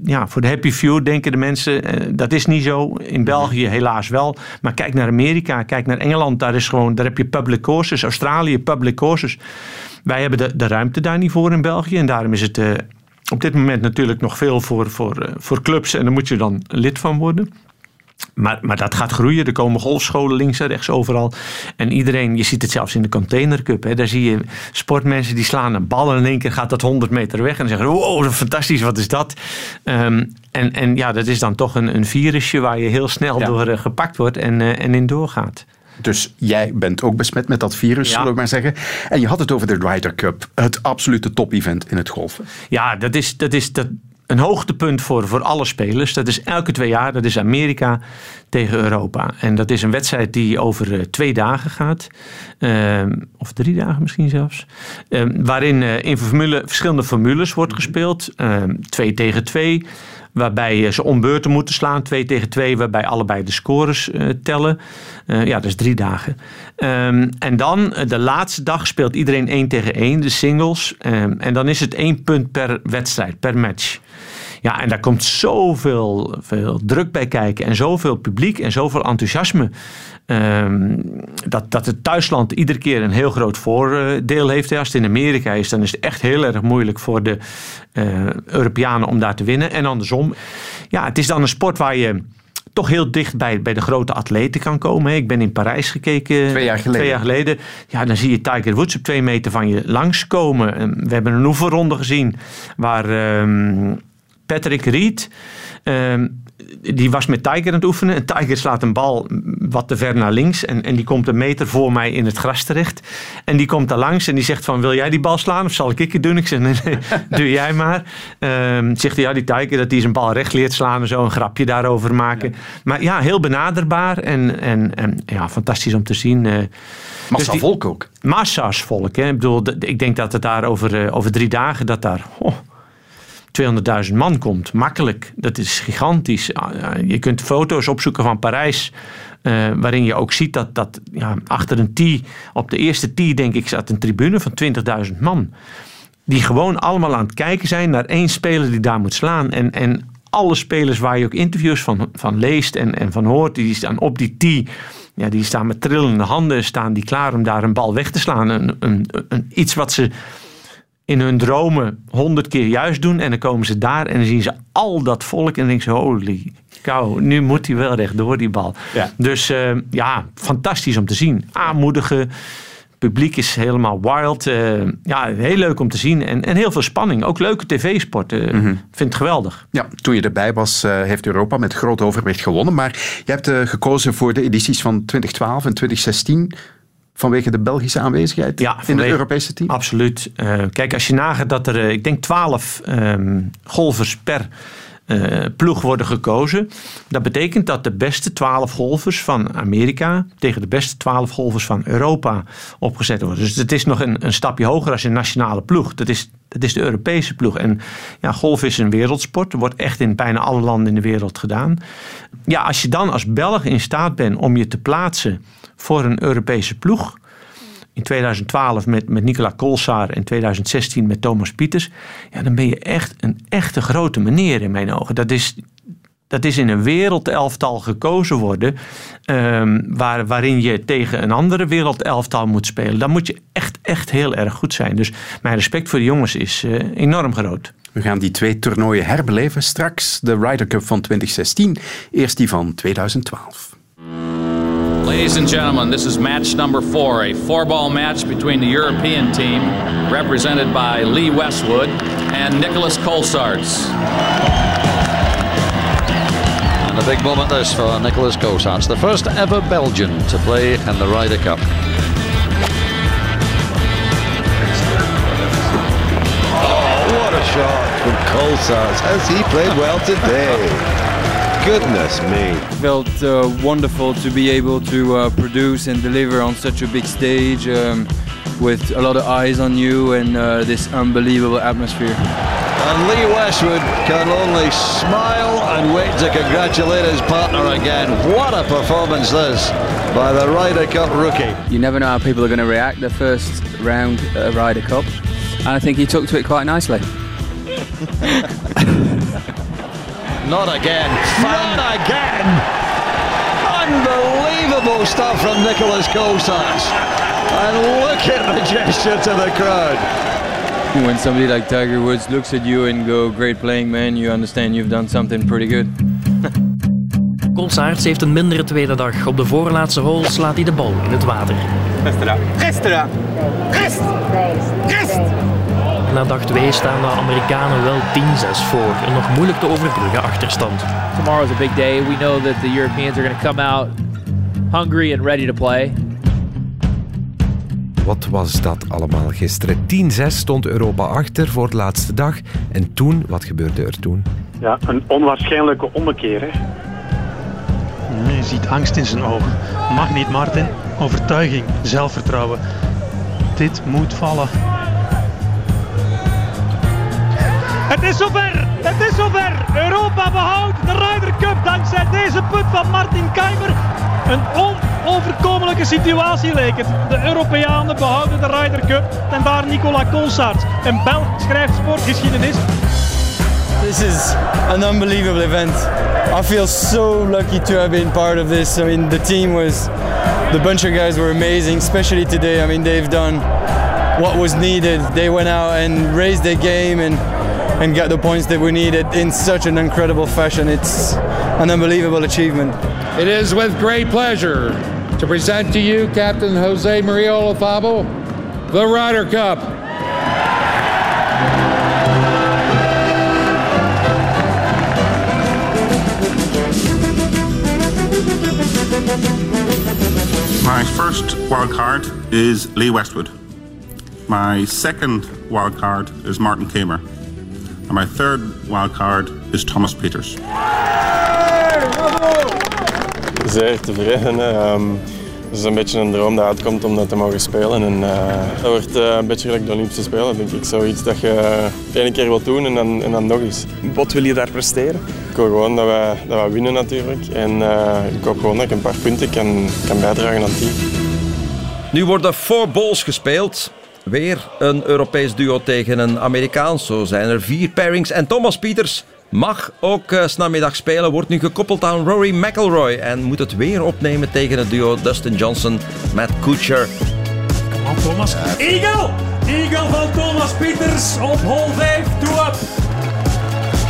ja, voor de happy few denken de mensen, eh, dat is niet zo. In België helaas wel. Maar kijk naar Amerika, kijk naar Engeland, daar, is gewoon, daar heb je public courses. Australië, public courses. Wij hebben de, de ruimte daar niet voor in België. En daarom is het eh, op dit moment natuurlijk nog veel voor, voor, eh, voor clubs. En daar moet je dan lid van worden. Maar, maar dat gaat groeien. Er komen golfscholen links en rechts overal. En iedereen, je ziet het zelfs in de Container Cup. Hè, daar zie je sportmensen die slaan een bal en in één keer gaat dat 100 meter weg. En dan zeggen wow, fantastisch, wat is dat? Ehm, en, en ja, dat is dan toch een, een virusje waar je heel snel Ja. door eh, gepakt wordt en, eh, en in doorgaat. Dus jij bent ook besmet met dat virus, Ja. zullen we maar zeggen. En je had het over de Ryder Cup, het absolute top-event in het golfen. Ja, dat is, dat is dat, een hoogtepunt voor, voor alle spelers. Dat is elke twee jaar. Dat is Amerika tegen Europa. En dat is een wedstrijd die over eh, twee dagen gaat. Ehm, of drie dagen misschien zelfs. Ehm, waarin eh, in formule, verschillende formules wordt gespeeld. Ehm, twee tegen twee. Waarbij eh, ze om beurten moeten slaan. Twee tegen twee. Waarbij allebei de scores eh, tellen. Eh, ja, dat is drie dagen. Ehm, en dan de laatste dag speelt iedereen één tegen één. De singles. Ehm, en dan is het één punt per wedstrijd, per match. Ja, en daar komt zoveel veel druk bij kijken en zoveel publiek en zoveel enthousiasme. Ehm, dat, dat het thuisland iedere keer een heel groot voordeel heeft. Als het in Amerika is, dan is het echt heel erg moeilijk voor de uh, Europeanen om daar te winnen. En andersom, ja, het is dan een sport waar je toch heel dicht bij, bij de grote atleten kan komen. Ik ben in Parijs gekeken twee jaar geleden. Twee jaar geleden. Ja, dan zie je Tiger Woods op twee meter van je langskomen. We hebben een oefenronde gezien waar um, Patrick Reed. Um, die was met Tiger aan het oefenen. En Tiger slaat een bal wat te ver naar links. En, en die komt een meter voor mij in het gras terecht. En die komt daar langs en die zegt van... wil jij die bal slaan of zal ik het doen? Ik zeg, nee, nee doe jij maar. Um, zegt hij, ja, die Tiger dat hij zijn bal recht leert slaan... en zo een grapje daarover maken. Maar ja, heel benaderbaar. En, en, en ja, fantastisch om te zien. Uh, Massa dus volk ook. Massa's volk. Hè. Ik bedoel, ik denk dat het daar over, uh, over drie dagen... dat daar... Oh, 200.000 man komt. Makkelijk. Dat is gigantisch. Je kunt foto's opzoeken van Parijs. Uh, waarin je ook ziet dat, dat ja, achter een tee, op de eerste tee denk ik, zat een tribune van 20.000 man. Die gewoon allemaal aan het kijken zijn naar één speler die daar moet slaan. En, en alle spelers waar je ook interviews van, van leest en, en van hoort, die staan op die tee. Ja, die staan met trillende handen, staan die klaar om daar een bal weg te slaan. Een, een, iets wat ze in hun dromen honderd keer juist doen. En dan komen ze daar en dan zien ze al dat volk. En dan denken ze, holy kou, nu moet hij wel rechtdoor die bal. Ja. Dus uh, ja, fantastisch om te zien. Aanmoedigen. publiek is helemaal wild. Uh, ja, heel leuk om te zien. En, en heel veel spanning. Ook leuke tv-sport. Uh, mm -hmm. Vind het geweldig. Ja, toen je erbij was, heeft Europa met groot overwicht gewonnen. Maar je hebt gekozen voor de edities van 2012 en 2016 vanwege de Belgische aanwezigheid ja, in het Europese team? Absoluut. Uh, kijk, als je nagaat dat er, uh, ik denk, twaalf um, golfers per uh, ploeg worden gekozen. Dat betekent dat de beste twaalf golfers van Amerika tegen de beste twaalf golfers van Europa opgezet worden. Dus het is nog een, een stapje hoger als een nationale ploeg. Dat is, dat is de Europese ploeg. En ja, golf is een wereldsport. Er wordt echt in bijna alle landen in de wereld gedaan. Ja, als je dan als Belg in staat bent om je te plaatsen voor een Europese ploeg. In 2012 met, met Nicola Kolsaar en 2016 met Thomas Pieters. Ja, dan ben je echt een echte grote meneer in mijn ogen. Dat is, dat is in een wereldelftal gekozen worden. Um, waar, waarin je tegen een andere wereldelftal moet spelen. Dan moet je echt, echt heel erg goed zijn. Dus mijn respect voor de jongens is uh, enorm groot. We gaan die twee toernooien herbeleven straks. De Ryder Cup van 2016, eerst die van 2012. Ladies and gentlemen, this is match number four, a four-ball match between the European team, represented by Lee Westwood, and Nicholas Colsarts. And a big moment this for Nicholas Colsarts, the first ever Belgian to play in the Ryder Cup. Oh, what a shot from Colsarts. Has he played well today? goodness me. It felt uh, wonderful to be able to uh, produce and deliver on such a big stage um, with a lot of eyes on you and uh, this unbelievable atmosphere. And Lee Westwood can only smile and wait to congratulate his partner again. What a performance this by the Ryder Cup rookie. You never know how people are going to react the first round at a Ryder Cup. And I think he took to it quite nicely. Not again. Not again. Unbelievable stuff from Nicholas Colsars. And look at the gesture to the crowd. When somebody like Tiger Woods looks at you and go, great playing man, you understand you've done something pretty good. Colsaerts heeft een mindere tweede dag. Op de voorlaatste hole slaat hij de bal in het water. Rest Rest Rest! Rest! Na dag 2 staan de Amerikanen wel 10-6 voor. Een nog moeilijk te overbruggen achterstand. Tomorrow is a big day. We know that the Europeans are going to come out hungry and ready to play. Wat was dat allemaal gisteren? 10-6 stond Europa achter voor de laatste dag. En toen, wat gebeurde er toen? Ja, een onwaarschijnlijke ommekeer. Hè? Je ziet angst in zijn ogen. Mag niet, Martin. Overtuiging, zelfvertrouwen. Dit moet vallen. Het is zover! Het is zover! Europa behoudt de Ryder Cup dankzij deze put van Martin Keimer. Een onoverkomelijke situatie leek het. De Europeanen behouden de Ryder Cup en daar Nicola Colsaerts. Een Belg schrijft sportgeschiedenis. This is an unbelievable event. I feel so lucky to have been part of this. I mean, the team was, the bunch of guys were amazing, especially today. I mean, they've done what was needed. They went out and raised their game and and get the points that we needed in such an incredible fashion. It's an unbelievable achievement. It is with great pleasure to present to you Captain Jose Maria Olafabo, the Ryder Cup. My first wild card is Lee Westwood. My second wild card is Martin Kamer. And my third wild card is Thomas Peters. Zeer tevreden. Ehm, het is een beetje een droom dat uitkomt om dat te mogen spelen. En, eh, dat wordt eh, een beetje gelijk de Olympische Spelen, denk ik. Zoiets dat je de ene keer wilt doen en dan, en dan nog eens. Wat wil je daar presteren? Ik wil gewoon dat wij, dat wij winnen natuurlijk. En eh, ik hoop gewoon dat ik een paar punten kan, kan bijdragen aan het team. Nu worden four balls gespeeld. Weer een Europees duo tegen een Amerikaans. Zo zijn er vier pairings. En Thomas Pieters mag ook uh, s'namiddag spelen. Wordt nu gekoppeld aan Rory McIlroy. En moet het weer opnemen tegen het duo Dustin Johnson, Kuchar. Kom op, Thomas. Eagle! Eagle van Thomas Pieters op hole 5. Doe up.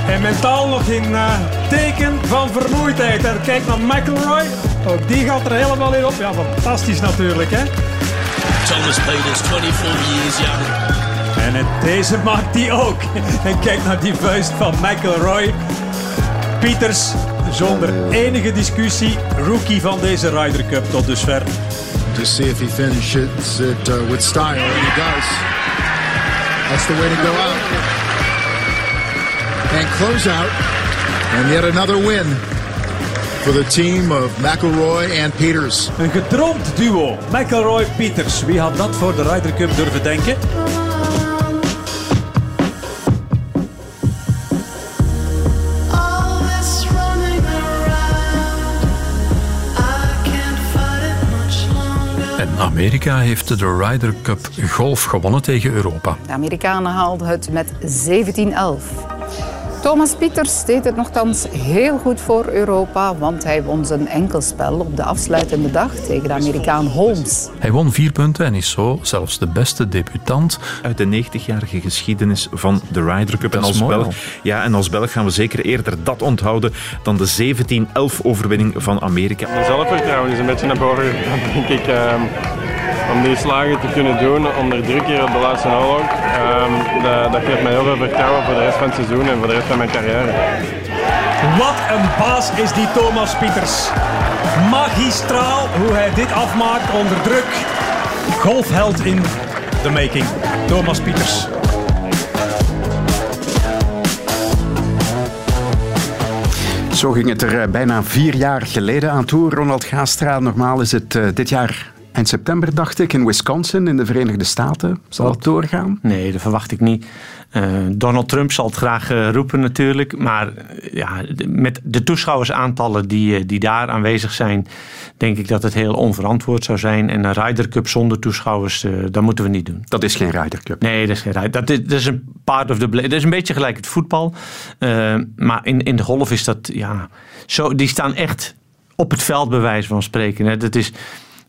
En mentaal nog in uh, teken van vermoeidheid. En kijk naar McElroy. Ook die gaat er helemaal in op. Ja, fantastisch natuurlijk, hè. Thomas Peters, 24 years young. En het, deze maakt die ook. En kijk naar die vuist van McElroy. Pieters, zonder enige discussie, rookie van deze Ryder Cup tot dusver. To see if he finishes it uh, with style, and he does. That's the way to go out. And close out. And yet another win for the team of McElroy and Peters. Een gedroomd duo, McElroy-Pieters. Wie had dat voor de Ryder Cup durven denken? En Amerika heeft de Ryder Cup golf gewonnen tegen Europa. De Amerikanen haalden het met 17-11. Thomas Pieters deed het nogthans heel goed voor Europa, want hij won zijn enkelspel op de afsluitende dag tegen de Amerikaan Holmes. Hij won vier punten en is zo zelfs de beste debutant. Uit de 90-jarige geschiedenis van de Ryder Cup. En als, mooi Belg, ja, en als Belg gaan we zeker eerder dat onthouden dan de 17-11 overwinning van Amerika. Mijn zelfvertrouwen is een beetje naar boven gegaan, denk ik. ehm, om die slagen te kunnen doen onder druk hier op de laatste oorlog, ehm, dat, dat geeft mij heel veel vertrouwen voor de rest van het seizoen en voor de rest van mijn carrière. Wat een baas is die Thomas Pieters. Magistraal hoe hij dit afmaakt onder druk. Golfheld in the making. Thomas Pieters. Zo ging het er eh, bijna vier jaar geleden aan toe. Ronald Gaastra, normaal is het eh, dit jaar eind september, dacht ik, in Wisconsin in de Verenigde Staten. Zal het doorgaan? Nee, dat verwacht ik niet. Eh, Donald Trump zal het graag eh, roepen natuurlijk. Maar eh, ja, met de toeschouwersaantallen die, die daar aanwezig zijn... denk ik dat het heel onverantwoord zou zijn. En een Ryder Cup zonder toeschouwers, dat moeten we niet doen. Dat is geen Ryder Cup. Nee, dat is geen Ryder dat is, dat is een part of the... Dat is een beetje gelijk het voetbal. Maar in, in de golf is dat... Ja, zo, die staan echt op het veld bij wijze van spreken. Hè. Dat is...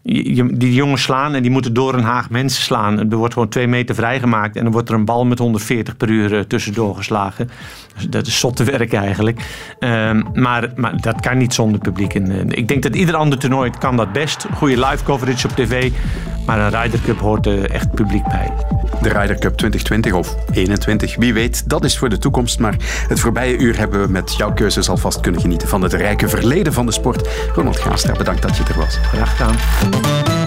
die jongens slaan en die moeten door een haag mensen slaan. Er wordt gewoon twee meter vrijgemaakt en dan wordt er een bal met 140 per uur eh, tussendoor geslagen. Dus dat is zotte werk eigenlijk. Ehm, maar, maar dat kan niet zonder publiek. En, eh, ik denk dat ieder ander toernooi kan dat best. Goede live coverage op tv. Maar een Ryder Cup hoort echt publiek bij. De Ryder Cup 2020 of 21, wie weet, dat is voor de toekomst. Maar het voorbije uur hebben we met jouw keuzes alvast kunnen genieten van het rijke verleden van de sport. Ronald Gaastra, bedankt dat je er was. Graag gedaan. Thank you.